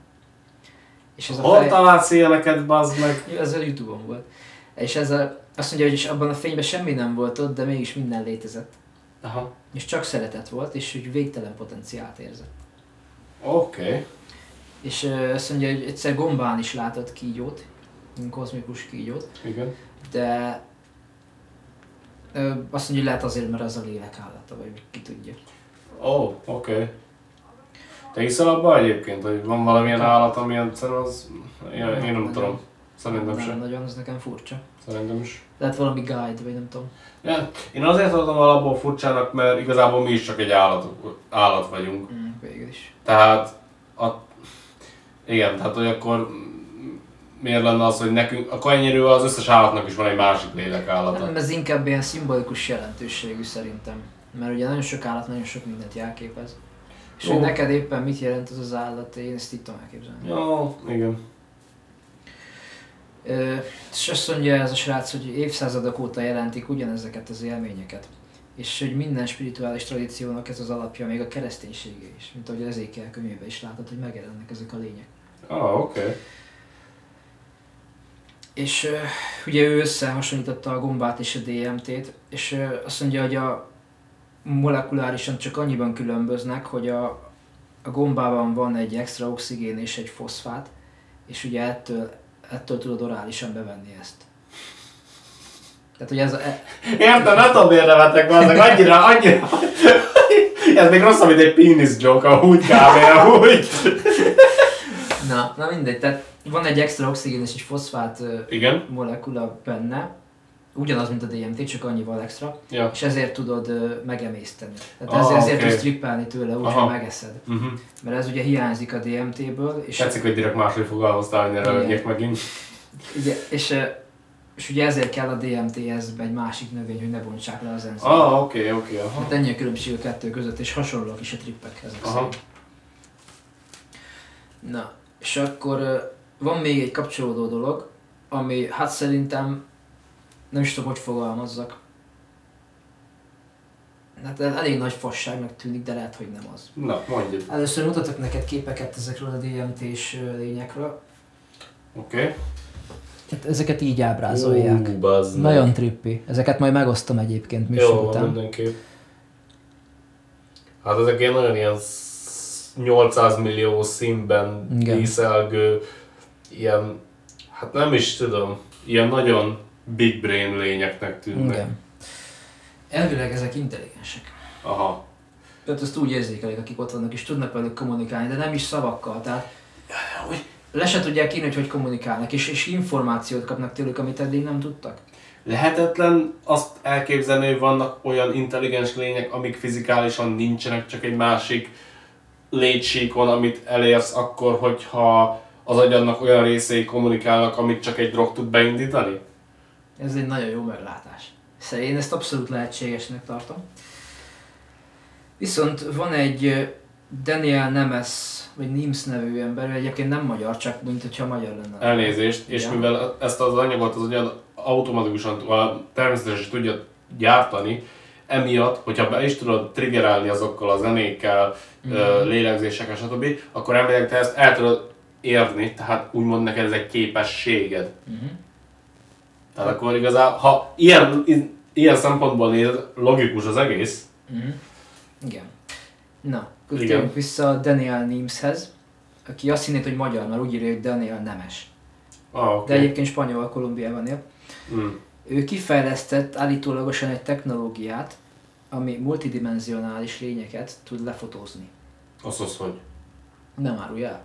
B: És ez a
A: Hol
B: fehér-
A: találsz ilyeneket, bazd meg?
B: Ez a Youtube-on volt. És ez a, azt mondja, hogy is abban a fényben semmi nem volt ott, de mégis minden létezett.
A: Aha.
B: És csak szeretet volt, és hogy végtelen potenciált érzett.
A: Oké. Okay.
B: És azt mondja, hogy egyszer gombán is látott kígyót, kozmikus kígyót,
A: Igen.
B: de ö, azt mondja, hogy lehet azért, mert az a lélek állata, vagy ki tudja.
A: Ó, oh, oké. Okay. Te hiszel abban egyébként, hogy van valamilyen állat, ami egyszer az... Én, én nem
B: Nagyon.
A: tudom. Szerintem
B: nem,
A: sem.
B: nagyon, az nekem furcsa.
A: Szerintem is.
B: Lehet valami guide, vagy nem tudom.
A: Ja, én azért tartom alapból furcsának, mert igazából mi is csak egy állat, állat vagyunk.
B: Mm, végül is.
A: Tehát, a, igen, tehát hogy akkor miért lenne az, hogy nekünk, akkor ennyire az összes állatnak is van egy másik lélek állata.
B: Nem, ez inkább ilyen szimbolikus jelentőségű szerintem. Mert ugye nagyon sok állat nagyon sok mindent jelképez. És
A: Jó.
B: hogy neked éppen mit jelent az az állat, én ezt így tudom elképzelni.
A: Jó, igen.
B: Ö, és azt mondja ez a srác, hogy évszázadok óta jelentik ugyanezeket az élményeket. És hogy minden spirituális tradíciónak ez az alapja, még a kereszténységé is. Mint ahogy az Ezékiel könyvében is látod, hogy megjelennek ezek a lények.
A: Ah, oké. Okay.
B: És ö, ugye ő összehasonlította a gombát és a DMT-t, és azt mondja, hogy a molekulárisan csak annyiban különböznek, hogy a, a gombában van egy extra oxigén és egy foszfát, és ugye ettől, ettől tudod orálisan bevenni ezt. Tehát, hogy ez a, e,
A: Érted, nem tudom mert ezek annyira, annyira... Ez még rosszabb, mint egy penis joke, amúgy kb. amúgy.
B: na, na mindegy, tehát van egy extra oxigén és egy foszfát
A: Igen.
B: molekula benne, ugyanaz, mint a DMT, csak annyival extra,
A: Ja.
B: és ezért tudod megemészteni. Tehát
A: Ah,
B: ezért, ezért
A: oké.
B: tudsz trippelni tőle,
A: Aha.
B: úgyhogy megeszed.
A: Uh-huh.
B: Mert ez ugye hiányzik a DMT-ből, és,
A: Tetszik, hogy direkt máshogy fogalmaztál, hogy ne
B: Igen.
A: röhögjek megint.
B: ugye, és, és ugye ezért kell a DMT-hez egy másik növény, hogy ne bontsák le az enzimot.
A: Ah, oké, oké, aha.
B: Hát ennyi a különbség a kettő között, és hasonlóak is a trippek ezek
A: Aha.
B: szerint. Na, és akkor van még egy kapcsolódó dolog, ami hát szerintem nem is tudom, hogy fogalmazzak. Hát el- elég nagy fasságnak tűnik, de lehet, hogy nem az.
A: Na, mondjad.
B: Először mutatok neked képeket ezekről a DMT-s lényekről.
A: Oké.
B: Hát ezeket így ábrázolják.
A: Ú, bazd.
B: Nagyon trippi. Ezeket majd megosztom egyébként műsor
A: Jó,
B: után.
A: mindenképp. Hát ezek ilyen nagyon ilyen sz- 800 millió színben
B: Igen.
A: díszelgő, ilyen, hát nem is tudom, ilyen nagyon big brain lényeknek tűnnek.
B: Igen. Elvileg ezek intelligensek.
A: Aha.
B: Tehát ezt úgy érzékelik, akik ott vannak, és tudnak velük kommunikálni, de nem is szavakkal. Tehát
A: Hogy?
B: le se tudják írni, hogy hogy kommunikálnak, és, és információt kapnak tőlük, amit eddig nem tudtak.
A: Lehetetlen azt elképzelni, hogy vannak olyan intelligens lények, amik fizikálisan nincsenek, csak egy másik létsíkon, amit elérsz akkor, hogyha az agyadnak olyan részei kommunikálnak, amit csak egy drog tud beindítani?
B: Ez egy nagyon jó meglátás. Szóval én ezt abszolút lehetségesnek tartom. Viszont van egy Daniel Nemes, vagy Nims nevű ember, egyébként nem magyar, csak mint hogyha magyar lenne.
A: Elnézést, és
B: Ja.
A: mivel ezt az anyagot az anyag automatikusan, természetesen tudja gyártani, emiatt, hogyha be is tudod triggerálni azokkal a zenékkel, mm. lélegzésekkel, stb., akkor elméletileg te ezt el tudod érni, tehát úgymond neked ez egy képességed.
B: Mhm.
A: Tehát akkor igazából, ha ilyen, ilyen szempontból nézed, logikus az egész,
B: Mhm. Igen. Na, térjünk vissza Daniel Nimshez, aki azt hinné, hogy magyar, mert úgy írja, hogy Daniel Nemes.
A: ah,
B: De
A: okay.
B: egyébként spanyol Kolumbiában él.
A: mm.
B: Ő kifejlesztett állítólagosan egy technológiát, ami multidimensionális lényeket tud lefotózni.
A: Az az, hogy.
B: Nem árulj el.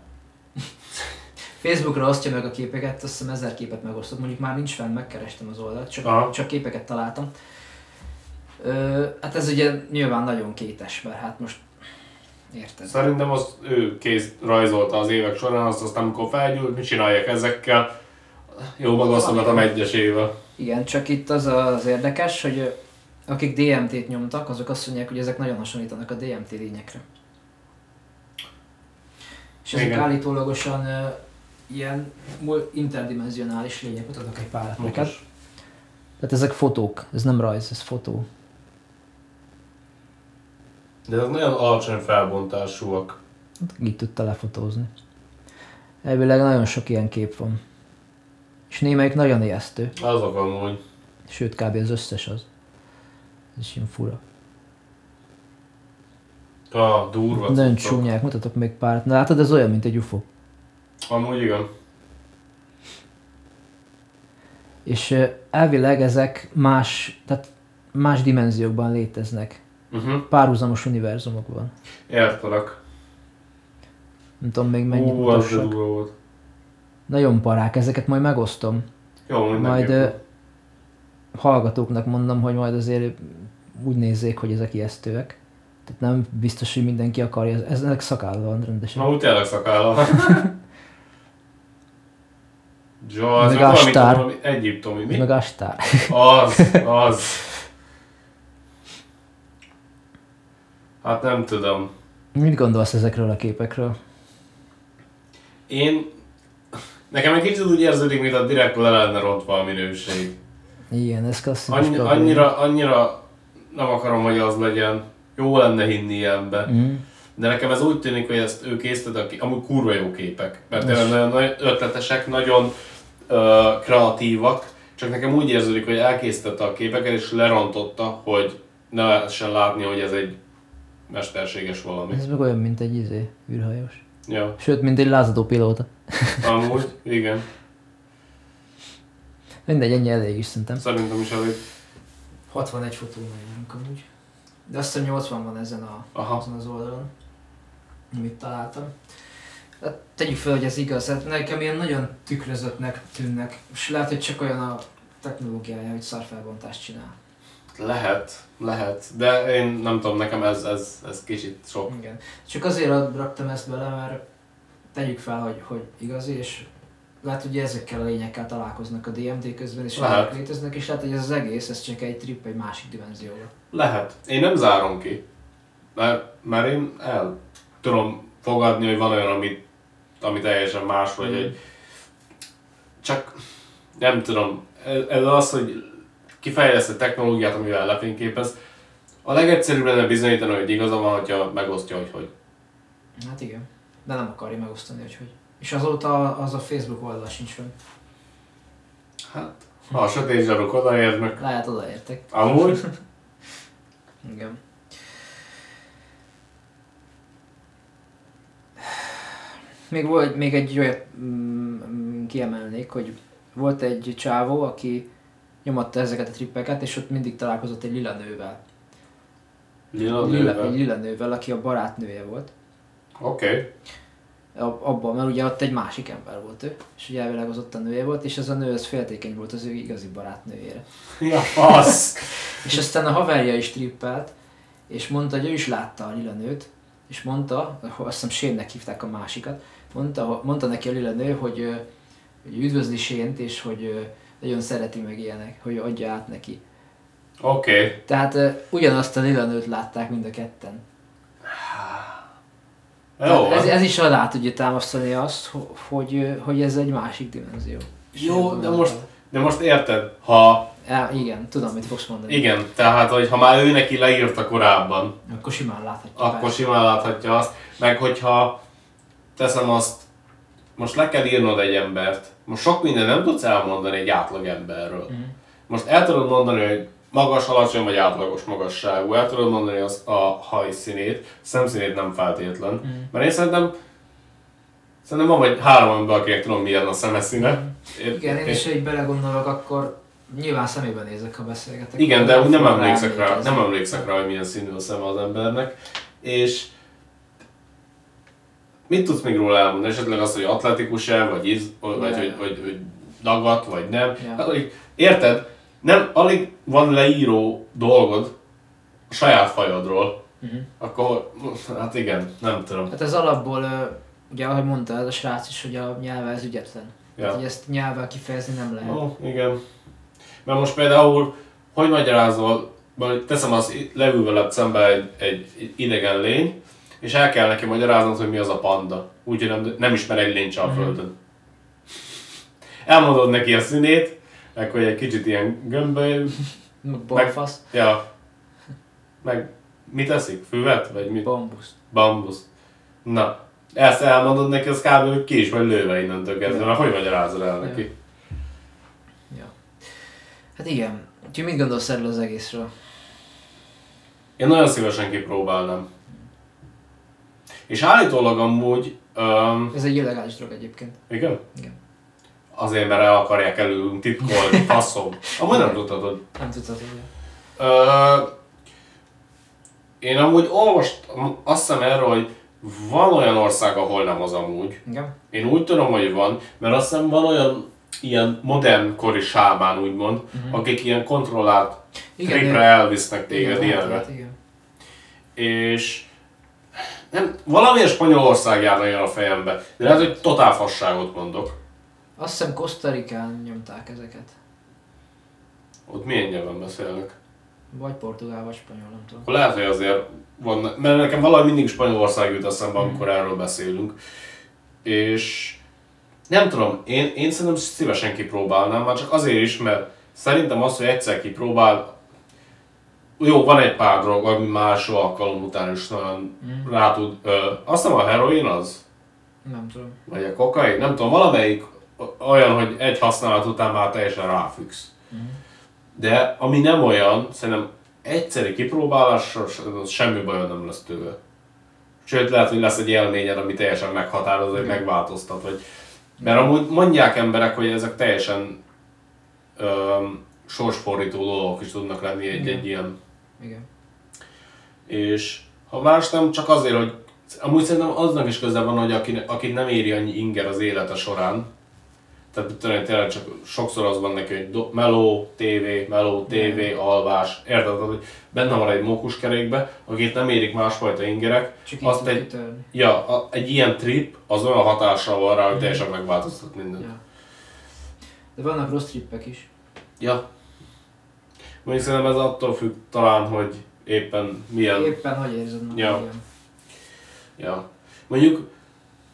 B: Facebookra osztja meg a képeket, azt hiszem ezer képet megosztott, mondjuk már nincs fenn, megkerestem az oldalt, csak,
A: Aha.
B: csak képeket találtam. Ö, hát ez ugye nyilván nagyon kétes, mert hát most érted.
A: Szerintem az ő kéz rajzolta az évek során, azt aztán amikor felgyűlt, mit csinálják ezekkel, jó megosztogatom egyesével.
B: Igen, csak itt az az érdekes, hogy akik DMT-t nyomtak, azok azt mondják, hogy ezek nagyon hasonlítanak a DMT lényekre. És ezek
A: Igen.
B: állítólagosan ö, ilyen interdimensionális lények, mutatok egy párat neked.
A: Mutas.
B: Tehát ezek fotók, ez nem rajz, ez fotó.
A: De ez nagyon alacsony felbontásúak.
B: Hát Így tudta lefotózni. Elvileg nagyon sok ilyen kép van. És némelyik nagyon ijesztő.
A: Azok amúgy.
B: Sőt, kb. az összes az. Ez is ilyen fura.
A: Ah, durva
B: Nagyon
A: cuccok.
B: csúnyák, mutatok még párat. Na látod, ez olyan, mint egy UFO.
A: Amúgy igen.
B: És elvileg ezek más, tehát más dimenziókban léteznek.
A: Uh-huh.
B: Párhuzamos univerzumokban.
A: Értelek.
B: Nem tudom még mennyit
A: Ú, az volt.
B: Nagyon parák, ezeket majd megosztom.
A: Jó,
B: Majd ö, hallgatóknak mondom, hogy majd azért úgy nézzék, hogy ezek ijesztőek. Tehát nem biztos, hogy mindenki akarja. Ezek szakálla van rendesen.
A: Na, úgy tényleg szakálla. Jó, (laughs) az
B: Meg
A: meg valami,
B: Astár.
A: valami egyiptomi, mi?
B: Meg Astár.
A: Az, (laughs) az. Hát nem tudom.
B: Mit gondolsz ezekről a képekről?
A: Én... Nekem egy kicsit úgy érződik, mint a direkt le lenne rontva a minőség.
B: Igen, ez klasszikus
A: Annyi, annyira, annyira nem akarom, hogy az legyen. Jó lenne hinni ilyenbe.
B: Mm.
A: De nekem ez úgy tűnik, hogy ezt ő készített, amúgy kurva jó képek. Mert tényleg nagyon, ötletesek, nagyon ö, kreatívak. Csak nekem úgy érződik, hogy elkészítette a képeket és lerontotta, hogy ne lehessen látni, hogy ez egy mesterséges valami.
B: Ez meg olyan, mint egy izé, űrhajós.
A: Ja,
B: Sőt, mint egy lázadó pilóta.
A: amúgy, igen.
B: Mindegy, ennyi elég is szerintem.
A: Szerintem is elég.
B: 61 fotónál járunk amúgy. De azt hiszem 80 van ezen, a,
A: Aha.
B: azon az oldalon, amit találtam. Hát tegyük fel, hogy ez igaz, hát nekem ilyen nagyon tükrözöttnek tűnnek, és lehet, hogy csak olyan a technológiája, hogy szarfelbontást csinál.
A: Lehet, lehet. De én nem tudom, nekem ez, ez, ez kicsit sok.
B: Igen. Csak azért raktam ezt bele, mert tegyük fel, hogy, hogy igazi, és lehet, hogy ezekkel a lényekkel találkoznak a DMT közben, és
A: Lehet.
B: léteznek, és lehet, hogy ez az egész, ez csak egy trip egy másik dimenzióra.
A: Lehet. Én nem zárom ki. Mert, mert én el tudom fogadni, hogy van olyan, amit, ami teljesen más, vagy
B: Mm.
A: hogy csak nem tudom. Ez, az, hogy kifejleszt egy technológiát, amivel lefényképez. A legegyszerűbb lenne bizonyítani, hogy igaza van, hogyha megosztja, hogy hogy.
B: Hát igen. De nem akarja megosztani, hogy hogy. És azóta az a Facebook oldal sincs fönn.
A: Hát, ha a sötét zsaruk odaérnek.
B: Lehet odaértek.
A: Amúgy, (laughs)
B: Igen. Még volt még egy olyat mm, kiemelnék, hogy volt egy csávó, aki nyomatta ezeket a trippeket, és ott mindig találkozott egy lila nővel.
A: lila
B: Lila, egy
A: nővel.
B: lila nővel, aki a barátnője volt.
A: Oké. Okay.
B: Abban, mert ugye ott egy másik ember volt ő, és ugye elvileg az ott a nője volt, és ez a nő az féltékeny volt az ő igazi barátnőjére. (laughs)
A: Ja, az. (laughs)
B: És aztán a haverja is trippelt, és mondta, hogy ő is látta a lila nőt, és mondta, azt hiszem Shane-nek hívták a másikat, mondta, mondta neki a lila nő, hogy, hogy üdvözli Shane-t, és hogy nagyon szereti meg ilyenek, hogy adja át neki.
A: Oké. Okay.
B: Tehát ugyanazt a lila nőt látták mind a ketten.
A: Jó,
B: ez, ez is alá tudja támasztani azt, ho- hogy, hogy ez egy másik dimenzió.
A: Jó, de most, de most érted, ha
B: Ja, igen, tudom, mit fogsz mondani.
A: igen, tehát, hogy ha már ő neki leírta korábban,
B: Akkor simán láthatja.
A: akkor
B: persze.
A: simán láthatja azt, meg hogyha teszem azt, most le kell írnod egy embert, most sok minden nem tudsz elmondani egy átlag emberről.
B: Mhm.
A: Most el tudod mondani, hogy magas, alacsony vagy átlagos magasságú, el tudod mondani az a hajszínét, szemszínét nem feltétlen.
B: Mhm.
A: Mert én szerintem Szerintem van vagy három ember, akinek tudom milyen a szemeszíne. Én-
B: Igen, én
A: én-
B: is, hogy belegondolok, akkor nyilván szemébe nézek, ha beszélgetek.
A: Igen, de úgy nem emlékszek rá, nem emlékszek rá, hogy milyen színű a szeme az embernek. És mit tudsz még róla elmondani? Esetleg azt, hogy atletikus-e, vagy, iz, vagy,
B: Ja.
A: hogy, hogy, hogy dagat, vagy nem.
B: Ja.
A: Hát, hogy, érted? Nem, alig van leíró dolgod a saját fajodról,
B: Mhm.
A: akkor hát igen, nem tudom.
B: Hát ez alapból, ugye ahogy mondta ez a srác is, hogy a nyelve ez ügyetlen.
A: Ja.
B: Hát, hogy ezt nyelvvel kifejezni nem lehet.
A: Ó, igen. Mert most például, hogy magyarázol, vagy teszem az, leül veled szembe egy, egy idegen lény, és el kell neki magyaráznod, hogy mi az a panda. Úgyhogy nem, nem ismer egy lényt a földön. Elmondod neki a színét, meg hogy egy kicsit ilyen gömböly, (laughs)
B: Meg Balfasz,
A: ja. Meg mit eszik? Füvet? Vagy mit?
B: bambusz.
A: Bambusz. Na, ezt elmondod neki, az kb. hogy ki is vagy lőve innentől kezdve,
B: Ja.
A: mert hogy magyarázod el neki?
B: Ja. Hát igen. Úgyhogy mit gondolsz erről az egészről?
A: Én nagyon szívesen kipróbálnám. És állítólag amúgy, um,
B: Ez egy illegális drog egyébként.
A: igen?
B: Igen.
A: Azért, mert el akarják előlünk titkolni, (laughs) faszom. Amúgy nem tudtad, hogy...
B: Nem tudtad, hogy
A: Ö, én amúgy olvastam, azt hiszem erről, hogy van olyan ország, ahol nem az amúgy.
B: Igen.
A: Én úgy tudom, hogy van, mert azt hiszem van olyan ilyen modern kori sámán úgymond,
B: Mhm.
A: akik ilyen kontrollált
B: Igen,
A: tripre elvisznek téged
B: Igen,
A: ilyenre.
B: lehet, igen.
A: és nem, valamilyen Spanyolország járna jön a fejembe, de lehet, hogy totál fasságot mondok.
B: Azt hiszem Kosztarikán nyomták ezeket.
A: Ott milyen nyelven beszélnek?
B: Vagy portugál, vagy spanyol, nem tudom.
A: Akkor lehet, hogy azért van, mert nekem valahogy mindig Spanyolország jut eszembe, amikor erről beszélünk. És nem tudom, én, én szerintem szívesen kipróbálnám, már csak azért is, mert szerintem az, hogy egyszer kipróbál, jó, van egy pár drog, ami más alkalom után is nagyon
B: Mm.
A: rá tud, ö, azt hiszem a heroin az,
B: Nem tudom.
A: vagy a kokain, nem tudom, valamelyik olyan, hogy egy használat után már teljesen ráfüggsz. De ami nem olyan, szerintem egyszeri kipróbálással se- semmi bajod nem lesz tőle. Sőt, lehet, hogy lesz egy élményed, ami teljesen meghatároz, vagy megváltoztat. Vagy... Mert amúgy mondják emberek, hogy ezek teljesen öm, sorsfordító dolgok is tudnak lenni egy, egy ilyen.
B: Igen.
A: És ha más nem, csak azért, hogy amúgy szerintem aznak is köze van, hogy aki, aki nem éri annyi inger az élete során, tehát tényleg csak sokszor az van neki, hogy do, meló, tévé, meló, tévé, alvás, érted? Hogy benne van egy mókuskerékbe, akit nem érik másfajta ingerek,
B: Csak
A: azt egy,
B: kitörni.
A: ja, a, egy ilyen trip az olyan hatással van rá, hogy teljesen megváltoztat mindent.
B: Ja. De vannak rossz trippek is.
A: Ja. Mondjuk szerintem ez attól függ talán, hogy éppen milyen
B: Éppen hogy érzed magad,
A: Ja.
B: igen.
A: Ja. Mondjuk,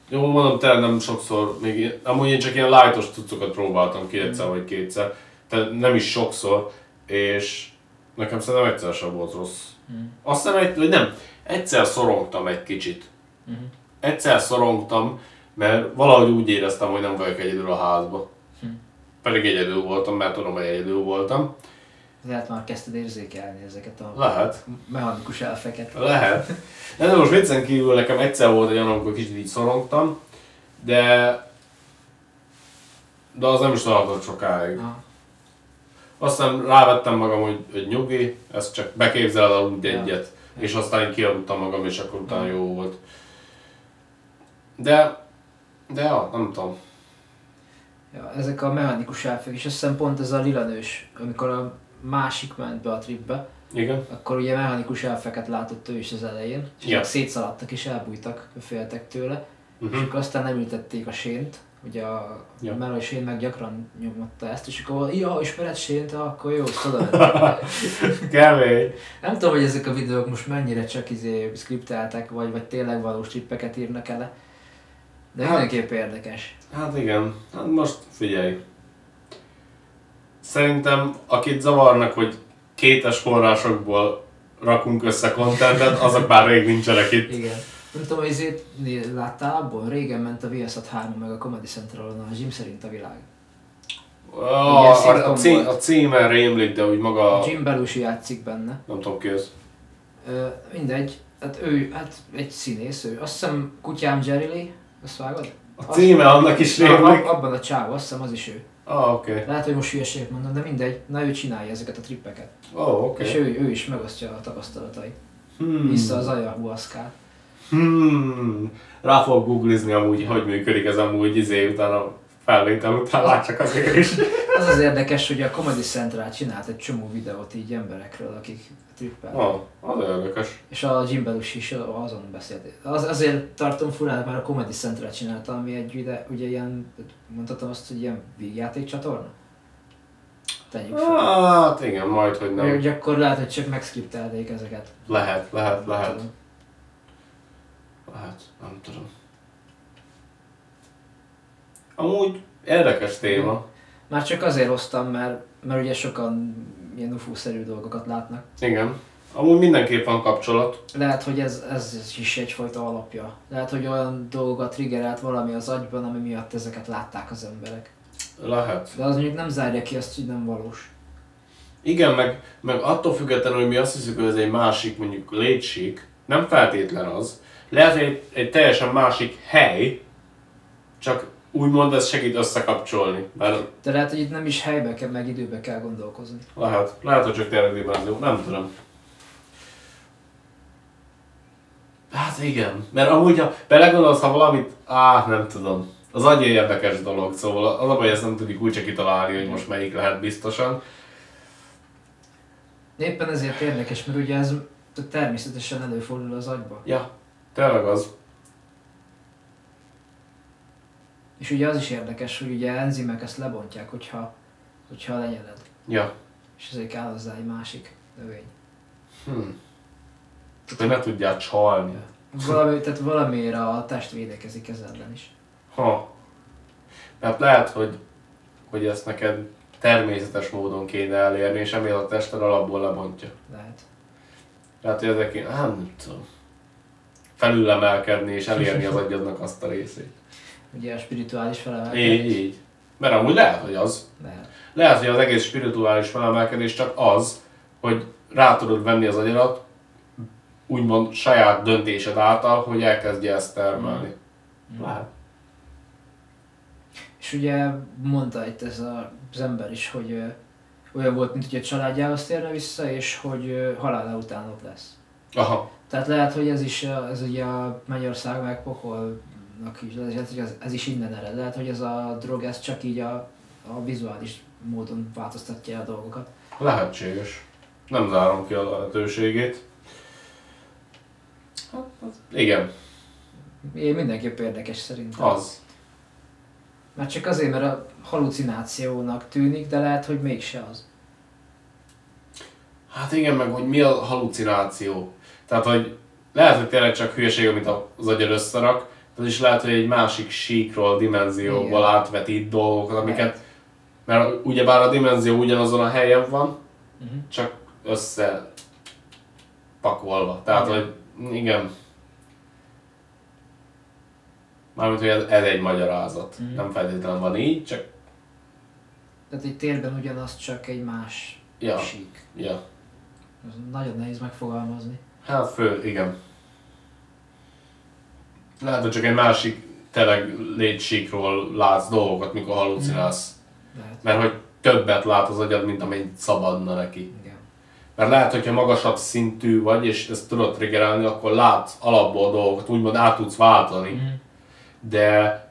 A: jó mondom, tényleg nem sokszor, még amúgy én csak ilyen lightos cuccokat próbáltam ki egyszer vagy kétszer, tehát nem is sokszor, és nekem szerintem egyszer sem volt rossz.
B: Mm.
A: Azt hiszem, egy, hogy nem, egyszer szorongtam egy kicsit.
B: Mhm.
A: Egyszer szorongtam, mert valahogy úgy éreztem, hogy nem vagyok egyedül a házba.
B: Hm.
A: Pedig egyedül voltam, mert tudom, hogy egyedül voltam.
B: Lehet már kezdted érzékelni ezeket a
A: Lehet.
B: mechanikus elfeket.
A: Lehet. De, de most viccen kívül nekem egyszer volt egy olyan, amikor kicsit így szorongtam, de de az nem is tartott sokáig.
B: Aha.
A: Aztán rávettem magam, hogy, hogy nyugi, ezt csak beképzeled aludj
B: Ja.
A: egyet, és aztán kialudtam magam, és akkor utána jó volt. De, de ja, nem tudom.
B: Ja, ezek a mechanikus elfek, és azt hiszem pont ez a lilanős, amikor a másik ment be a tripbe,
A: Igen?
B: akkor ugye mechanikus elfeket látott ő is az elején, és
A: Ja.
B: szétszaladtak és elbújtak, féltek tőle, és
A: Uh-huh.
B: akkor aztán nem ültették a sént, ugye a
A: Ja.
B: Meryl Shane meg gyakran nyomotta ezt, és akkor ja, ismered Shane-t, akkor jó, tudod. (laughs)
A: Kemény.
B: Nem tudom, hogy ezek a videók most mennyire csak izé skripteltek, vagy, vagy tényleg valós trippeket írnak ele. De
A: Hát-
B: mindenképp érdekes.
A: Hát igen, hát most figyelj. Szerintem akit zavarnak, hogy kétes forrásokból rakunk össze kontentet, azok már rég nincsenek itt.
B: Igen. Nem tudom, hogy né- láttál abból? Régen ment a Viaszat 3 meg a Comedy Centralon a Jim szerint a világ.
A: A, a, a,
B: szitcom
A: cí,
B: volt.
A: a címe rémlik, de úgy maga,
B: Jim Belushi játszik benne.
A: nem tudom ki az.
B: Ö, mindegy, hát ő, hát egy színész, ő. Azt hiszem Kutyám Jerry Lee, azt vágod?
A: A címe annak is rémlik.
B: ab- abban a csávó, azt hiszem az is ő.
A: Ah, oké. Okay.
B: Lehet, hogy most hülyeséget mondom, de mindegy, na ő csinálja ezeket a trippeket.
A: Oh, oké.
B: És
A: Okay.
B: ő, ő is megosztja a tapasztalatait.
A: Hmm.
B: Vissza az ayahuaszkát.
A: Hmm. Rá fogok googlizni amúgy, hogy működik ez amúgy izé utána felvétel után, látsak azért is.
B: Az az érdekes, hogy a Comedy Central csinált egy csomó videót így emberekről, akik trippel.
A: Ah, az érdekes.
B: És a Jim Belushi is azon beszélt. Az, azért tartom furán, mert a Comedy Central csinálta, ami egy ide, ugye ilyen, mondhatom azt, hogy ilyen vígjáték csatorna? Tegyük fel.
A: Hát igen, majd, hogy
B: Nem. Hogy akkor lehet, hogy csak megszkriptelték ezeket.
A: Lehet, lehet,
B: Nem
A: lehet.
B: tudom.
A: Lehet, nem tudom. Amúgy érdekes téma.
B: Már csak azért hoztam, mert, mert ugye sokan ilyen UFO-szerű dolgokat látnak.
A: Igen. Amúgy mindenképp van kapcsolat.
B: Lehet, hogy ez, ez is egyfajta alapja. Lehet, hogy olyan dolgokat triggerelt valami az agyban, ami miatt ezeket látták az emberek.
A: Lehet.
B: De az mondjuk nem zárja ki azt, hogy nem valós.
A: Igen, meg, meg attól függetlenül, hogy mi azt hiszük, hogy ez egy másik, mondjuk létsík, nem feltétlen az. Lehet, hogy egy, egy teljesen másik hely, csak úgymond ez segít összekapcsolni. Mert
B: De lehet, hogy itt nem is helybe kell, meg időbe kell gondolkozni.
A: lehet, lehet, hogy csak tényleg dimenzió, nem tudom. Hát igen, mert amúgy, ha belegondolsz, ha valamit, á, nem tudom. Az agy egy érdekes dolog, szóval az a baj, ezt nem tudjuk úgy kitalálni, hogy most melyik lehet biztosan.
B: Éppen ezért érdekes, mert ugye ez természetesen előfordul az agyba.
A: Ja, tényleg az.
B: És ugye az is érdekes, hogy ugye enzimek ezt lebontják, hogyha, hogyha lenyeled.
A: Ja.
B: És ezért kell hozzá egy másik növény.
A: Hm. Csak ne tudjál csalni.
B: Valami, tehát valamiért a test védekezik ez ellen is.
A: Ha. Mert lehet, hogy, hogy ezt neked természetes módon kéne elérni, és emiatt a tested alapból lebontja.
B: Lehet.
A: Lehet, hogy ezek kéne, hát nem tudom. Felülemelkedni és elérni az (laughs) agyadnak azt a részét.
B: Ugye a spirituális felemelkedés.
A: Így, így. Mert amúgy lehet, hogy az.
B: Lehet.
A: Lehet, hogy az egész spirituális felemelkedés csak az, hogy rá tudod venni az agyadat, úgymond saját döntésed által, hogy elkezdje ezt termelni. Lehet.
B: És ugye mondta itt ez a, az ember is, hogy ö, olyan volt, mint hogy a családjához térne vissza, és hogy ö, halála után ott lesz.
A: Aha.
B: Tehát lehet, hogy ez is, ez ugye a Mennyország meg pokolnak is, lehet, hogy ez, ez is innen ered. Lehet, hogy ez a drog, ez csak így a, a vizuális módon változtatja a dolgokat.
A: Lehetséges. Nem zárom ki a lehetőségét. Hát, az- igen,
B: Én mindenképp érdekes szerintem.
A: az.
B: Mert csak azért, mert a halucinációnak tűnik, de lehet, hogy mégse az.
A: Hát igen, meg hogy mi a halucináció. Tehát, hogy lehet, hogy tényleg csak hülyeség, amit az agyad összerak, az is lehet, hogy egy másik síkról, dimenzióból
B: Igen.
A: átvetít dolgokat, amiket, mert ugyebár a dimenzió ugyanazon a helyen van,
B: Uh-huh.
A: csak össze pakolva. Tehát,
B: Igen.
A: hogy igen. Mármint, hogy ez, ez egy magyarázat.
B: Mhm.
A: Nem feltétlenül van így, csak
B: Tehát egy térben ugyanaz, csak egy más
A: ja,
B: sík.
A: ja.
B: Ez nagyon nehéz megfogalmazni.
A: Hát fő, igen. Lehet, hogy csak egy másik tényleg létsíkról látsz dolgokat, mikor halucinálsz.
B: Lehet.
A: Mert hogy többet lát az agyad, mint amennyit szabadna neki.
B: Igen.
A: Mert lehet, hogyha magasabb szintű vagy, és ezt tudod triggerelni, akkor látsz alapból dolgokat, úgymond át tudsz váltani.
B: Mhm.
A: De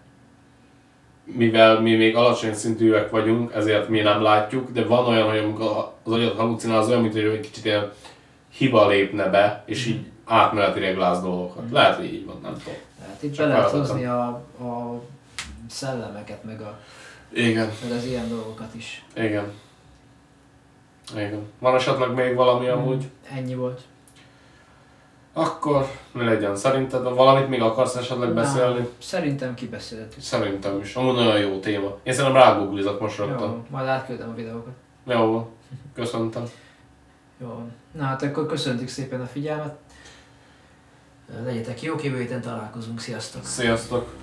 A: mivel mi még alacsony szintűek vagyunk, ezért mi nem látjuk, de van olyan, hogy amikor az agyad halucinál, az olyan, mint hogy egy kicsit ilyen hiba lépne be, és így átmenetileg látsz dolgokat. Lehet, hogy így van, nem tudom.
B: Tehát itt
A: Csak
B: be lehet hozni a, a szellemeket, meg, a,
A: Igen,
B: meg az ilyen dolgokat is.
A: igen. Igen. Van esetleg még valami amúgy?
B: Ennyi volt.
A: Akkor mi legyen? Szerinted valamit még akarsz esetleg beszélni?
B: Na, szerintem kibeszélhetünk.
A: Szerintem is. Amúgy nagyon jó téma. Én szerintem rágooglizok most rögtön.
B: Jó, majd átküldöm a videókat.
A: Jó. van. Köszöntem.
B: Jó. Na hát akkor köszöntük szépen a figyelmet. Legyetek jók, jövő héten találkozunk. Sziasztok!
A: Sziasztok.